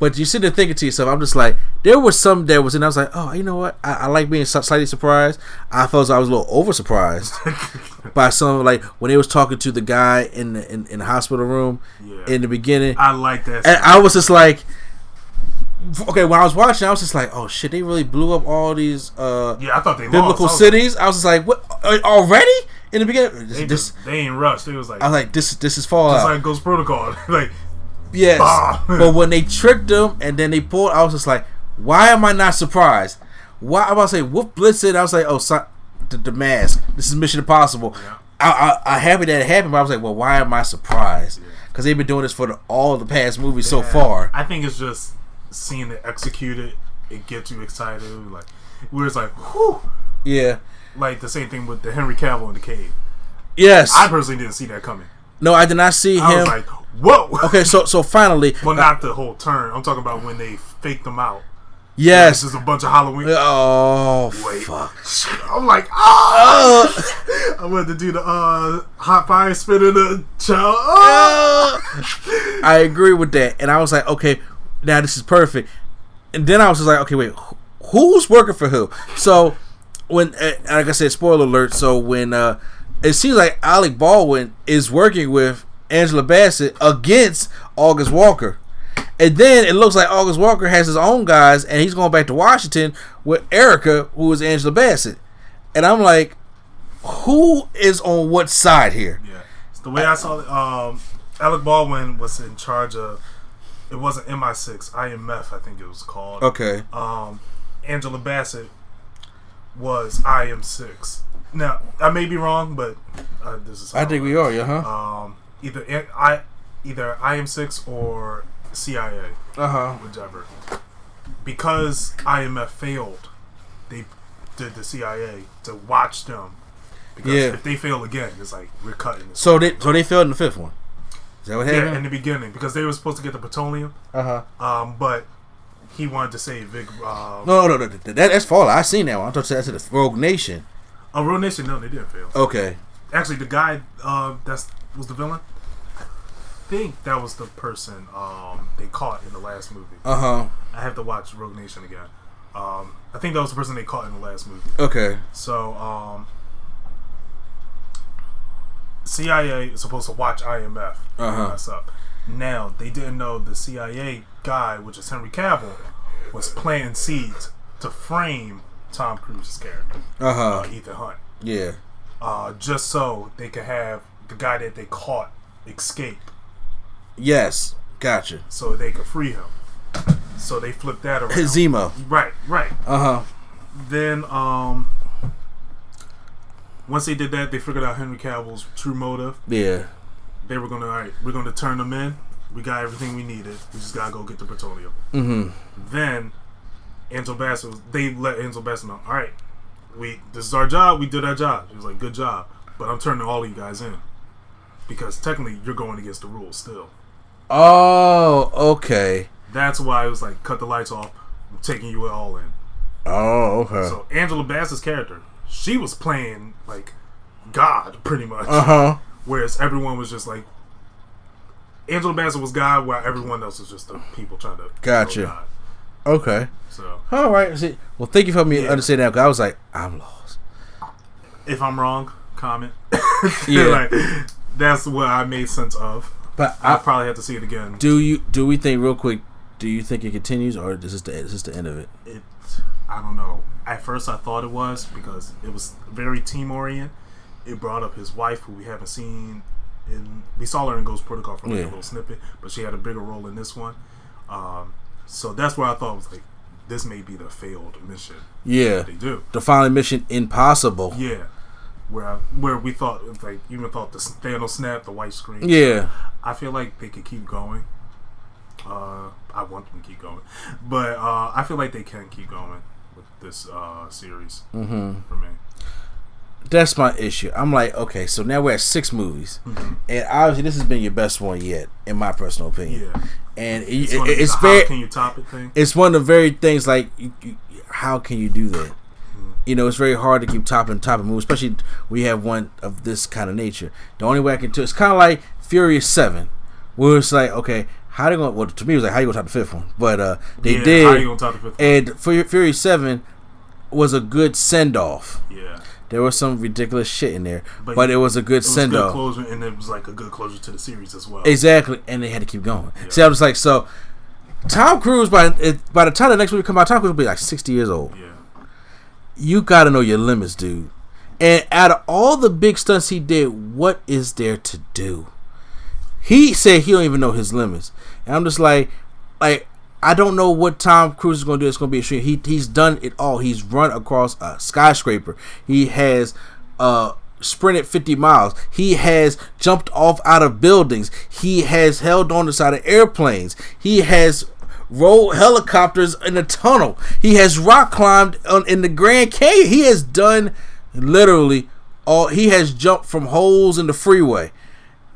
But you sit there thinking to yourself, I'm just like, there was some that was, and I was like, oh, you know what? I, I like being slightly surprised. I felt I was a little over surprised *laughs* by some, like when they was talking to the guy in the in, in the hospital room Yeah. in the beginning, I like that. and I was just like, okay, when I was watching, I was just like, oh shit, they really blew up all these uh, yeah, I thought they biblical lost. Cities. I was just like, what uh, already in the beginning? They, This, just, they ain't rushed. It was like I was like, this this is Fallout. just like Ghost Protocol. *laughs* like Yes. Bah. but when they tricked them and then they pulled, I was just like, why am I not surprised? Why I'm about to say Wolf Blitzer? I was like, oh, so, the, the mask. This is Mission Impossible. Yeah. I, I I happy that it happened, but I was like, well, why am I surprised? Because they've been doing this for the, all the past movies so far. I think it's just seeing it executed. It gets you excited. Like where it's like, whew. Yeah. Like the same thing with the Henry Cavill in the cave. Yes. I personally didn't see that coming. no, I did not see I him. was like, whoa. okay, so so finally, *laughs* Well, not the whole turn. I'm talking about when they faked them out. This yes. is a bunch of Halloween. Oh Wait. fuck. I'm like, ah! *laughs* I went to do the uh, hot fire spit in the child. Ah! I agree with that, and I was like, okay, now this is perfect. And then I was just like, okay, wait, who's working for who? So when, uh, like I said, spoiler alert. So when uh, it seems like Alec Baldwin is working with Angela Bassett against August Walker. And then it looks like August Walker has his own guys, and he's going back to Washington with Erica, who is Angela Bassett. And I'm like, who is on what side here? Yeah, it's the way I saw it. Um, Alec Baldwin was in charge of. It wasn't MI6, IMF, I think it was called. Okay. Um, Angela Bassett was IM6. Now I may be wrong, but uh, this is. I think we are, yeah, huh? Um, either I- I, either IM6 or CIA, Uh huh. whichever. Because IMF failed, they did the CIA to watch them. Because Yeah. if they fail again, it's like we're cutting. So they so they failed in the fifth one. Is that what happened? yeah, in the beginning, because they were supposed to get the plutonium, Uh huh. um, but he wanted to save Vic. Uh, No, no, no, that, that, that's Fallout. I seen that one. I thought that's the Rogue Nation. oh, Rogue Nation, no, they didn't fail. Okay. Actually, the guy uh, that's was the villain. I think that was the person um, they caught in the last movie. Uh huh. I have to watch Rogue Nation again. Um, I think that was the person they caught in the last movie. Okay. So, um, CIA is supposed to watch IMF. Uh-huh. Mess up. Now they didn't know the CIA guy, which is Henry Cavill, was planting seeds to frame Tom Cruise's character, Uh huh. uh, Ethan Hunt, Yeah. uh, just so they could have the guy that they caught escape, Yes. Gotcha. so they could free him. So they flipped that around. Zemo. Right, right. Uh huh. Then um once they did that, they figured out Henry Cavill's true motive. Yeah. They were gonna, all right, we're gonna turn them in. We got everything we needed. We just gotta go get the plutonium. Mm-hmm. Then Angel Bassett, was, they let Angel Bassett know, all right, we this is our job. We did our job. He was like, good job, but I'm turning all of you guys in because technically you're going against the rules still. Oh, okay. That's why it was like, cut the lights off. I'm taking you all in. Oh, okay. So Angela Bassett's character, she was playing like God pretty much, Uh huh. whereas everyone was just like Angela Bassett was God, while everyone else was just the people trying to Gotcha. God. Okay. So All right. See, well, thank you for me Yeah. understanding that. 'cause I was like, I'm lost. if I'm wrong, comment. *laughs* Yeah. like, that's what I made sense of. But I will probably have to see it again. do you do we think real quick? Do you think it continues, or is this the is this the end of it? It, I don't know. At first, I thought it was because it was very team oriented. It brought up his wife, who we haven't seen. In we saw her in Ghost Protocol for like Yeah. a little snippet, but she had a bigger role in this one. Um, so that's where I thought it was like this may be the failed mission Yeah. they do. The final mission impossible. Yeah, where I, where we thought like even thought the Thanos snap, the white screen. Yeah. I feel like they could keep going. Uh, I want them to keep going, but uh, I feel like they can keep going with this uh, series Mm-hmm. for me. That's my issue. I'm like, okay, so now we're at six movies, Mhm. and obviously this has been your best one yet, in my personal opinion. Yeah, And it's, it- gonna it's very, can you top it thing. it's one of the very things like, you, you, how can you do that? You know, it's very hard to keep topping topping movies, especially we have one of this kind of nature. The only way I can do it's kind of like Furious Seven, where it's like, okay, how they going? Well, to me, it was like, how you gonna top the fifth one? But uh, they yeah, did. How you gonna top the fifth? one? And Fury, Fury Seven was a good send off. yeah, There was some ridiculous shit in there, but, But it was a good send off. closure, and it was like a good closure to the series as well. Exactly, and they had to keep going. Yeah. See, I was like, so Tom Cruise by it, by the time the next movie come out, Tom Cruise will be like sixty years old. yeah, You got to know your limits, dude. And out of all the big stunts he did, what is there to do? He said he don't even know his limits, and I'm just like, like I don't know what Tom Cruise is to do. It's to be extreme. He he's done it all. He's run across a skyscraper. He has uh sprinted 50 miles. He has jumped off out of buildings. He has held on the side of airplanes. He has rolled helicopters in a tunnel. He has rock climbed on, in the Grand Canyon. He has done literally all. He has jumped from holes in the freeway.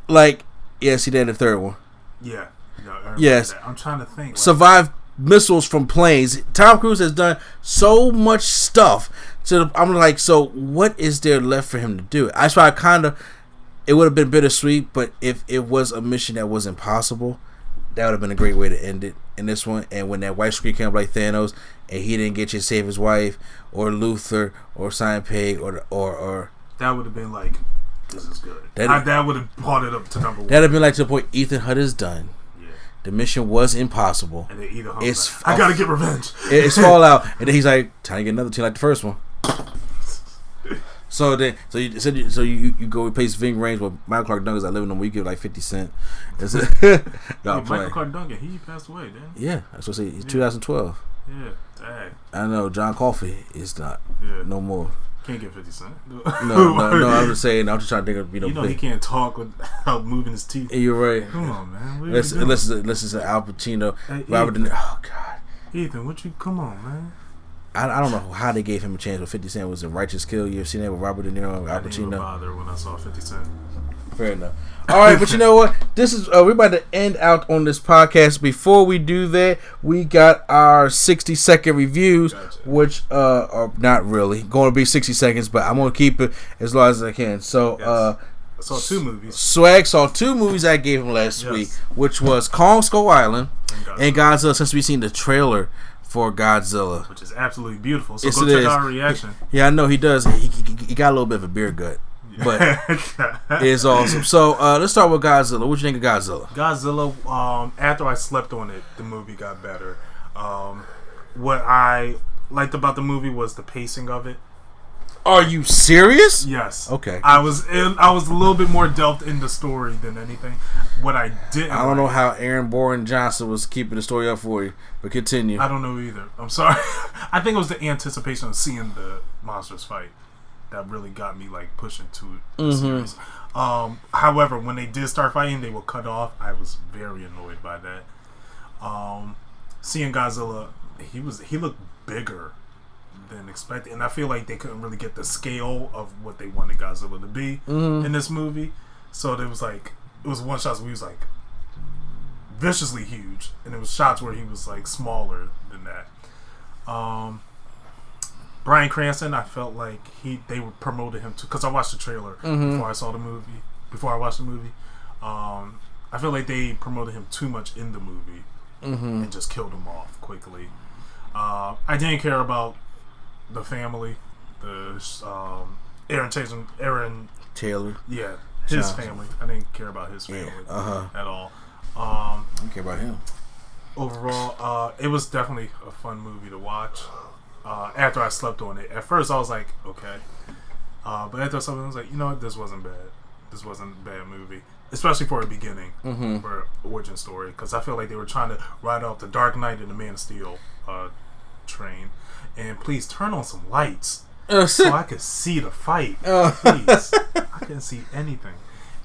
Like yes, he did the third one. yeah. remember Yes. that. I'm trying to think. Like, Survived missiles from planes. Tom Cruise has done so much stuff. So I'm like, so what is there left for him to do? That's why I kind of. It would have been bittersweet, but if it was a mission that was impossible, that would have been a great way to end it in this one. And when that white screen came up like Thanos, and he didn't get you to save his wife, or Luther, or Simon Pegg, or or or that would have been like, this is good. That- I, that would have brought it up to number one. that'd have been like to the point Ethan Hunt is done. yeah. The mission was impossible. And then either hung It's like, I gotta get revenge. It- it's *laughs* Fallout, and then he's like, "Time to get another team like the first one." So then, so you said, you- so you you go replace Ving Rhames with Michael Clarke Duncan. I live in them. We give like fifty cent. That's it. *laughs* No, *laughs* Michael playing. Clarke Duncan, he passed away, didn't Yeah, that's what I say. It's 2012. Yeah. Dang. I know John Coffey is not Yeah. no more. Can't get 50 Cent. No, no, no. *laughs* I'm just saying. I'm just trying to think of you know. You know he can't talk without moving his teeth. You're right. Come on, man. What are you Listen, doing? listen, listen to Al Pacino, Hey, Robert De Ethan, Niro. Oh God. Ethan, what you? Come on, man. I, I don't know how they gave him a chance with 50 Cent was a righteous kill. You ever seen that with Robert De Niro and I Al Pacino? bother when I saw 50 Cent. Fair enough. All right, but you know what? This is uh, we're about to end out on this podcast. Before we do that, we got our sixty second reviews, Gotcha. which uh, are not really going to be sixty seconds, but I'm going to keep it as long as I can. So, Yes. uh, I saw two movies. Swag saw two movies I gave him last Yes. week, which was Kong Skull Island And Godzilla, and Godzilla. Since we've seen the trailer for Godzilla, which is absolutely beautiful. So Yes, go check is. out our reaction. yeah, I know he does. He, he, he got a little bit of a beer gut, but *laughs* it's awesome. So uh, let's start with Godzilla. What you think of Godzilla? Godzilla. Um, after I slept on it, the movie got better. Um, what I liked about the movie was the pacing of it. Are you serious? Yes. Okay. I was in, I was a little bit more delved in the story than anything. What I didn't. I don't know how Aaron Bourne Johnson was keeping the story up for you, but continue. I don't know either. I'm sorry. *laughs* I think it was the anticipation of seeing the monsters fight that really got me like pushing to the Mm-hmm. series. Um, however, when they did start fighting, they were cut off. I was very annoyed by that. Um, seeing Godzilla, he was he looked bigger than expected, and I feel like they couldn't really get the scale of what they wanted Godzilla to be Mm-hmm. in this movie. So it was like it was one shot where he was like viciously huge, and it was shots where he was like smaller than that. Um, Bryan Cranston, I felt like he they were promoted him to because I watched the trailer before I saw the movie. Before I watched the movie, um, I feel like they promoted him too much in the movie and just killed him off quickly. Uh, I didn't care about the family, the um, Aaron Tatum, Aaron Taylor. yeah, his Johnson. family. I didn't care about his family uh-huh. at all. Um, I don't care about him. overall, uh, it was definitely a fun movie to watch. Uh, after I slept on it, at first I was like, okay, uh, but after something, I was like, you know what, this wasn't bad. This wasn't a bad movie, especially for a beginning Mm-hmm. for origin story, because I feel like they were trying to ride off the Dark Knight and the Man of Steel uh, train. And please turn on some lights *laughs* so I could see the fight. Uh. Please, I couldn't see *laughs* anything.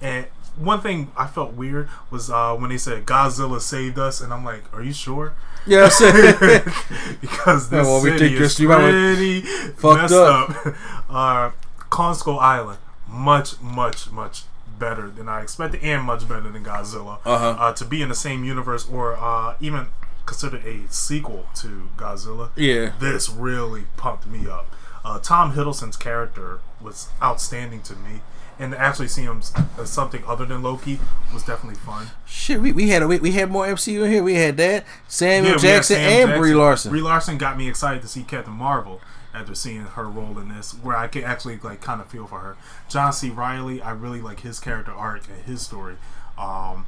And one thing I felt weird was uh, when they said Godzilla saved us, and I'm like, "Are you sure?" yeah, *laughs* because this Yeah, well, we city think is pretty fucked messed up. up. uh, Kong Skull Island, much, much, much better than I expected, and much better than Godzilla. Uh-huh. Uh, to be in the same universe, or uh, even considered a sequel to Godzilla, yeah. this really pumped me up. Uh, Tom Hiddleston's character was outstanding to me, and actually see him as something other than Loki was definitely fun. Shit, we, we had a, we, we had more MCU in here. We had that Samuel Yeah, Jackson Sam and Jackson. Brie Larson. Brie Larson got me excited to see Captain Marvel after seeing her role in this, where I could actually like kind of feel for her. John C. Reilly, I really like his character arc and his story. Um,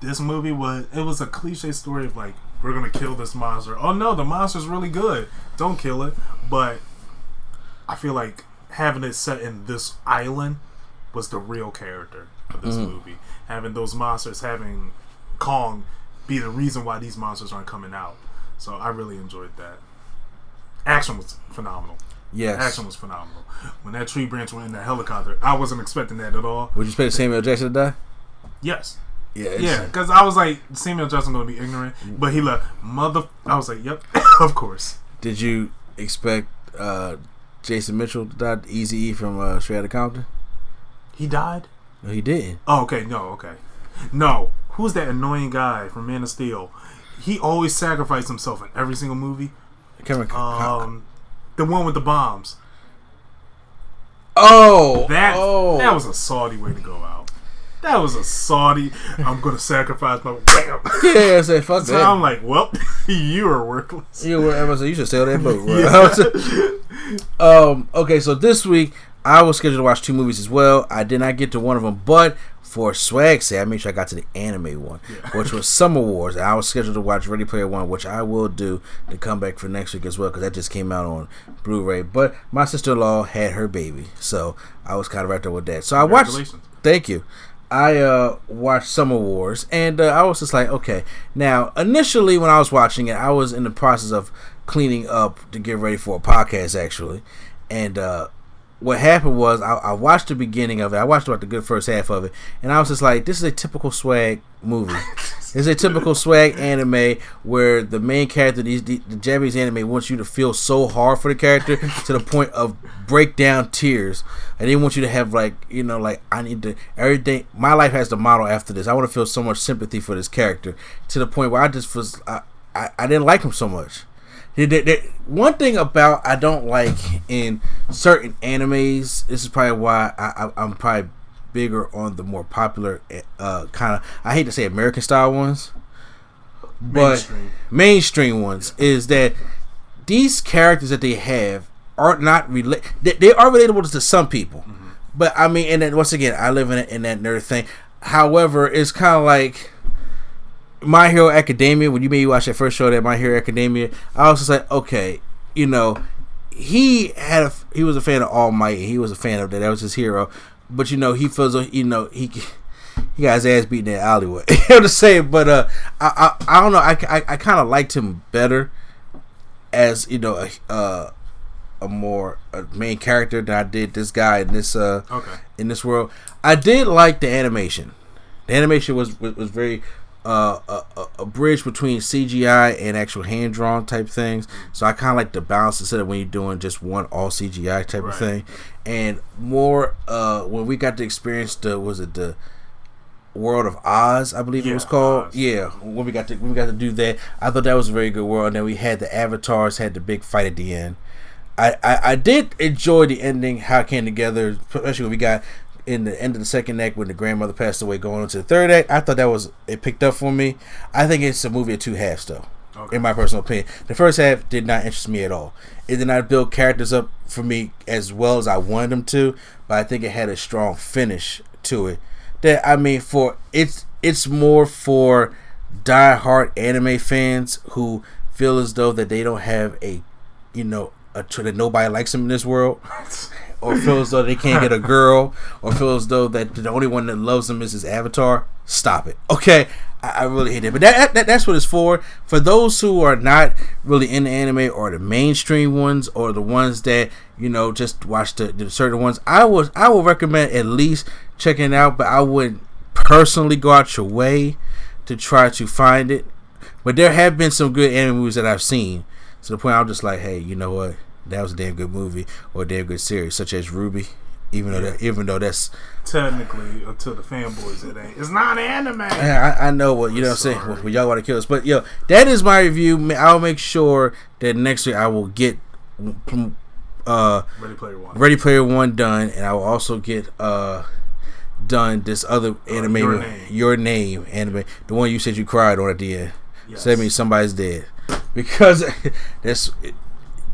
this movie was it was a cliche story of like we're gonna kill this monster. Oh no, the monster's really good. Don't kill it. But I feel like having it set in this island was the real character of this mm-hmm. movie. Having those monsters, having Kong be the reason why these monsters aren't coming out. So I really enjoyed that. Action was phenomenal. yes. Action was phenomenal. When that tree branch went in the helicopter, I wasn't expecting that at all. Would you expect Samuel Jackson to die? Yes. Yeah. Yeah, because I was like, Samuel Jackson gonna be ignorant, but he left mother. I was like, yep, *laughs* of course. Did you expect uh, Jason Mitchell to die? Easy E from uh, Straight Outta Compton? He died. No, he didn't. Oh, okay, no, okay, no. Who's that annoying guy from Man of Steel? He always sacrificed himself in every single movie. Cameron. Um, the one with the bombs. oh, That oh, that was a salty way to go out. That was a Saudi. I'm gonna sacrifice my. Bam. yeah. I said fuck So that. I'm like, well, *laughs* you are worthless. You were, I was like, you should sell that boat. bro. *laughs* um. Okay, so this week I was scheduled to watch two movies as well. I did not get to one of them, but for swag say, I made sure I got to the anime one, which was Summer Wars. And I was scheduled to watch Ready Player One, which I will do to come back for next week as well because that just came out on Blu-ray. But my sister-in-law had her baby, so I was kind of right there with that. So I watched. Thank you. I uh, watched Summer Wars, and uh, I was just like, okay. Now, initially, when I was watching it, I was in the process of cleaning up to get ready for a podcast, actually. And uh, what happened was, I, I watched the beginning of it. I watched about the good first half of it, and I was just like, this is a typical swag movie. *laughs* It's a typical swag anime where the main character, these the, the Japanese anime, wants you to feel so hard for the character *laughs* to the point of breakdown tears, and they want you to have like you know like I need to everything. My life has to model after this. I want to feel so much sympathy for this character to the point where I just was I I, I didn't like him so much. One thing about I don't like in certain animes. This is probably why I, I, I'm probably bigger on the more popular uh, kind of. I hate to say American style ones, but Mainstream. mainstream ones is that these characters that they have are not relate. They, they are relatable to some people, but I mean, and then once again, I live in, in that nerd thing. However, it's kind of like My Hero Academia. When you maybe watch that first show, that My Hero Academia, I was just like, okay, you know, he had a, he was a fan of All Might. He was a fan of that. That was his hero. But you know, he feels you know he he got his ass beaten in Hollywood. *laughs* you know what I'm saying? But uh, I I, I don't know. I I, I kind of liked him better as you know a uh, a more a main character than I did this guy in this uh Okay. in this world. I did like the animation. The animation was was, was very uh, a, a- a bridge between CGI and actual hand drawn type things. So I kind of like the balance instead of when you're doing just one all CGI type Right. of thing, and more uh, when we got to experience the was it the World of Oz, I believe it was called. Oz. Yeah, when we got to when we got to do that, I thought that was a very good world. And then we had the avatars, had the big fight at the end. I, I, I did enjoy the ending, how it came together, especially when we got in the end of the second act when the grandmother passed away, going into the third act. I thought that was it picked up for me. I think it's a movie of two halves, though. Okay. In my personal opinion, the first half did not interest me at all. It did not build characters up for me as well as I wanted them to, but I think it had a strong finish to it. That I mean, for it's it's more for die-hard anime fans who feel as though that they don't have a, you know, a that nobody likes them in this world, *laughs* or feel as though they can't get a *laughs* girl, or feel as though that the only one that loves them is his avatar. Stop it, okay? I, I really hate it, but that, that that's what it's for. For those who are not really into anime, or the mainstream ones, or the ones that you know just watch the, the certain ones, I would I would recommend at least checking it out. But I wouldn't personally go out your way to try to find it. But there have been some good anime movies that I've seen to the point I'm just like, hey, you know what? That was a damn good movie or a damn good series, such as RWBY. Even though that, even though that's, Technically, until the fanboys, it ain't. It's not anime. I, I know what you know. what I'm saying, well, y'all want to kill us, but yo, that is my review. I'll make sure that next week I will get uh Ready Player One. Ready Player One done, and I will also get uh done this other anime, Your Name. Your Name anime, the one you said you cried on at the end. Yes. So that means somebody's dead because *laughs* that's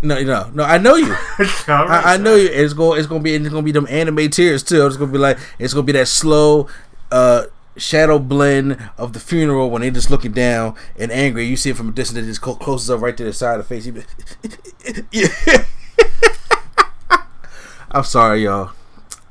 no, no, no. I know you. *laughs* I, I know you. It's going. It's gonna be. It's gonna be them anime tears too. It's gonna be like. It's gonna be that slow, uh, shadow blend of the funeral when they just looking down and angry. You see it from a distance. It just clo- closes up right to the side of the face. You. *laughs* *laughs* I'm sorry, y'all.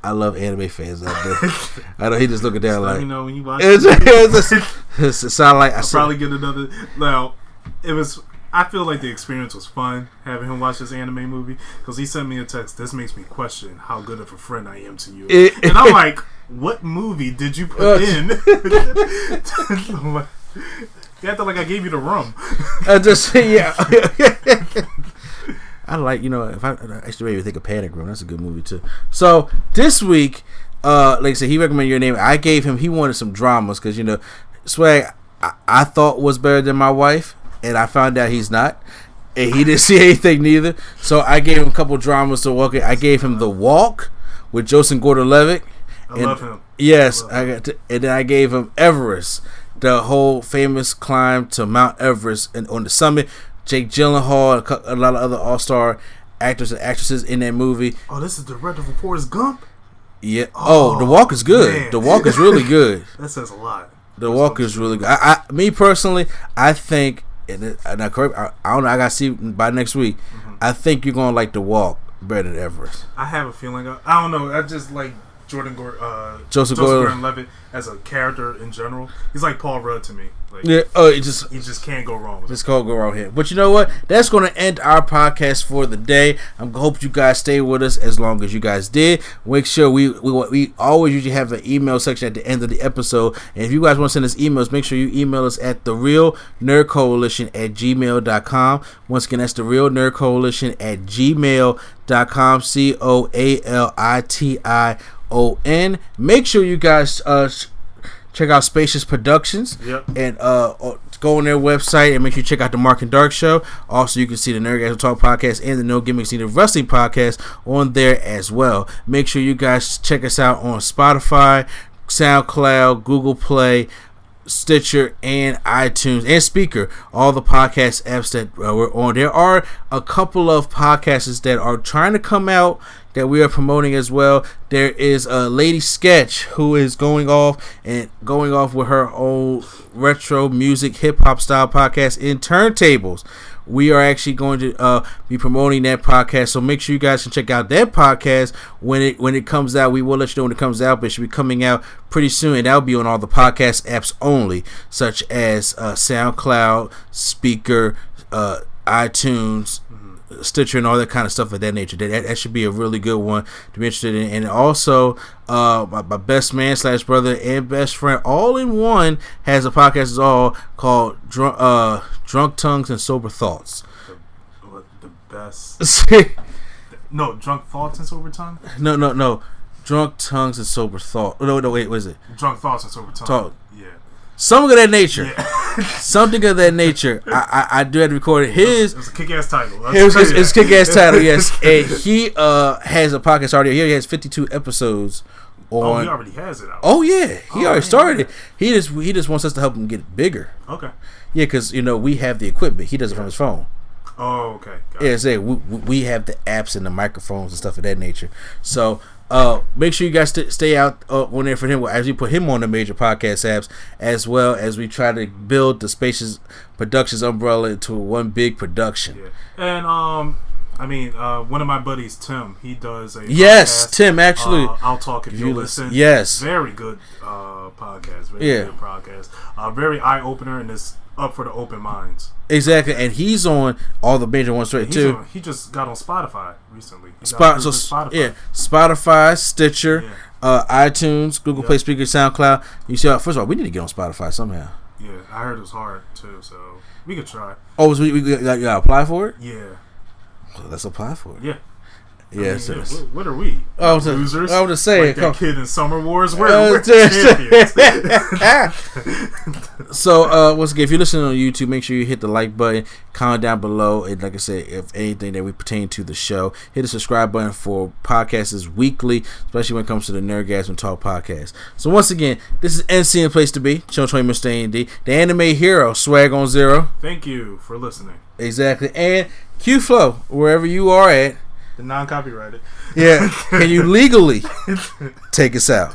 I love anime fans out there. I know he just looking down Let like. me know when you watch It's, it. it's, it's, it sound like I probably get another. Now, it was. I feel like the experience was fun having him watch this anime movie because he sent me a text. This makes me question how good of a friend I am to you. It- and I'm *laughs* like, what movie did you put in? *laughs* you acted like I gave you the rum. *laughs* I just yeah. I like you know if I, I actually maybe think of Panic Room. That's a good movie too. So this week, uh, like I said, he recommended your name. I gave him. He wanted some dramas because you know, swag. I, I thought was better than my wife, and I found out he's not. And he didn't *laughs* see anything neither. So I gave him a couple dramas to walk. in. I gave him The Walk with Joseph Gordon-Levitt. I And- love him. Yes, Love I got to, and then I gave him Everest, the whole famous climb to Mount Everest, and on the summit, Jake Gyllenhaal, a, a lot of other all star actors and actresses in that movie. Oh, this is the director of Forrest Gump. Yeah. Oh, oh, the walk is good. man. The walk is really *laughs* good. That says a lot. The walk is really good. I, I me personally, I think, and, it, and I, I, I don't know. I got to see by next week. Mm-hmm. I think you're gonna like the walk better than Everest. I have a feeling. I, I don't know. I just like Jordan Gordon, uh, Joseph Joseph Gordon- Gordon-Levitt as a character in general. He's like Paul Rudd to me. Like Yeah. Oh, it just he just can't go wrong with Let's go go around here. But you know what? That's going to end our podcast for the day. I hope you guys stay with us as long as you guys did. Make sure we we we always usually have an email section at the end of the episode. And if you guys want to send us emails, make sure you email us at the real nerd coalition at gmail.com. Once again, that's the real nerd coalition at gmail.com. C O A L I T I O N. Make sure you guys uh check out Spacious Productions. Yep. And uh, go on their website and make sure you check out the Mark and Dark Show. Also, you can see the Nerdgasm Talk podcast and the No Gimmicks Needed Wrestling podcast on there as well. Make sure you guys check us out on Spotify, SoundCloud, Google Play. Stitcher and iTunes and Spreaker, all the podcast apps that uh, we're on. There are a couple of podcasts that are trying to come out that we are promoting as well. There is a lady sketch who is going off and going off with her own retro music hip hop style podcast in turntables. we are actually going to uh, be promoting that podcast. So make sure you guys can check out that podcast when it when it comes out. We will let you know when it comes out, but it should be coming out pretty soon, and that'll be on all the podcast apps only, such as uh, SoundCloud, Spreaker, uh, iTunes. Stitcher and all that kind of stuff of that nature. That, that should be a really good one to be interested in. And also, uh, my, my best man slash brother and best friend, all in one, has a podcast as all called Drunk, uh, Drunk Tongues and Sober Thoughts. The, the best. *laughs* no, No, drunk thoughts and sober tongue. No, no, no. Drunk Tongues and Sober Thought. No, no, wait, what is it? Drunk thoughts and sober tongue. Talk. Yeah. Something of that nature. Yeah. *laughs* Something of that nature. I, I, I do have to record it. His It was a kick-ass title. Let's It was it's, you kick ass *laughs* title, yes. And he uh has a podcast already. He has fifty two episodes Oh, on. he already has it out. Oh yeah, he Oh, already man. started it. He just he just wants us to help him get it bigger. Okay. Yeah, because you know we have the equipment. He does it from his phone. Oh, okay. Got Yeah, say we, we we have the apps and the microphones and stuff of that nature. So uh, make sure you guys st- stay out uh, on there for him as we put him on the major podcast apps, as well as we try to build the Spacious Productions umbrella into one big production. Yeah. And um, I mean, uh, one of my buddies, Tim, he does a Yes, podcast, Tim, actually. Uh, I'll talk if you you listen. listen- yes. very good uh, podcast. Very Yeah. good podcast. Uh, very eye opener and it's up for the open minds. Exactly, and he's on all the major ones straight too. on- he just got on Spotify recently. Spot, so for yeah, Spotify, Stitcher, Yeah. uh, iTunes, Google Yeah. Play Spreaker, SoundCloud. You see, uh, first of all, we need to get on Spotify somehow. Yeah, I heard it was hard too, so we could try. Oh, so we, we got, got apply for it? Yeah, Well, let's apply for it. yeah. I Yeah, mean, so what, what are we? I was losers. I was saying, like that kid in Summer Wars. We're, Uh, we're *laughs* champions. *laughs* *laughs* so uh, once again, if you're listening on YouTube, make sure you hit the like button, comment down below, and like I said, if anything that we pertain to the show, hit the subscribe button for podcasts weekly, especially when it comes to the Nerdgasm Talk podcast. So once again, this is NC and Place to Be, Show Train Mr. A&D, the anime hero, Swag on Zero, Thank you for listening. exactly, and Q Flow, wherever you are at, The non-copyrighted. yeah, *laughs* can you legally *laughs* take us out?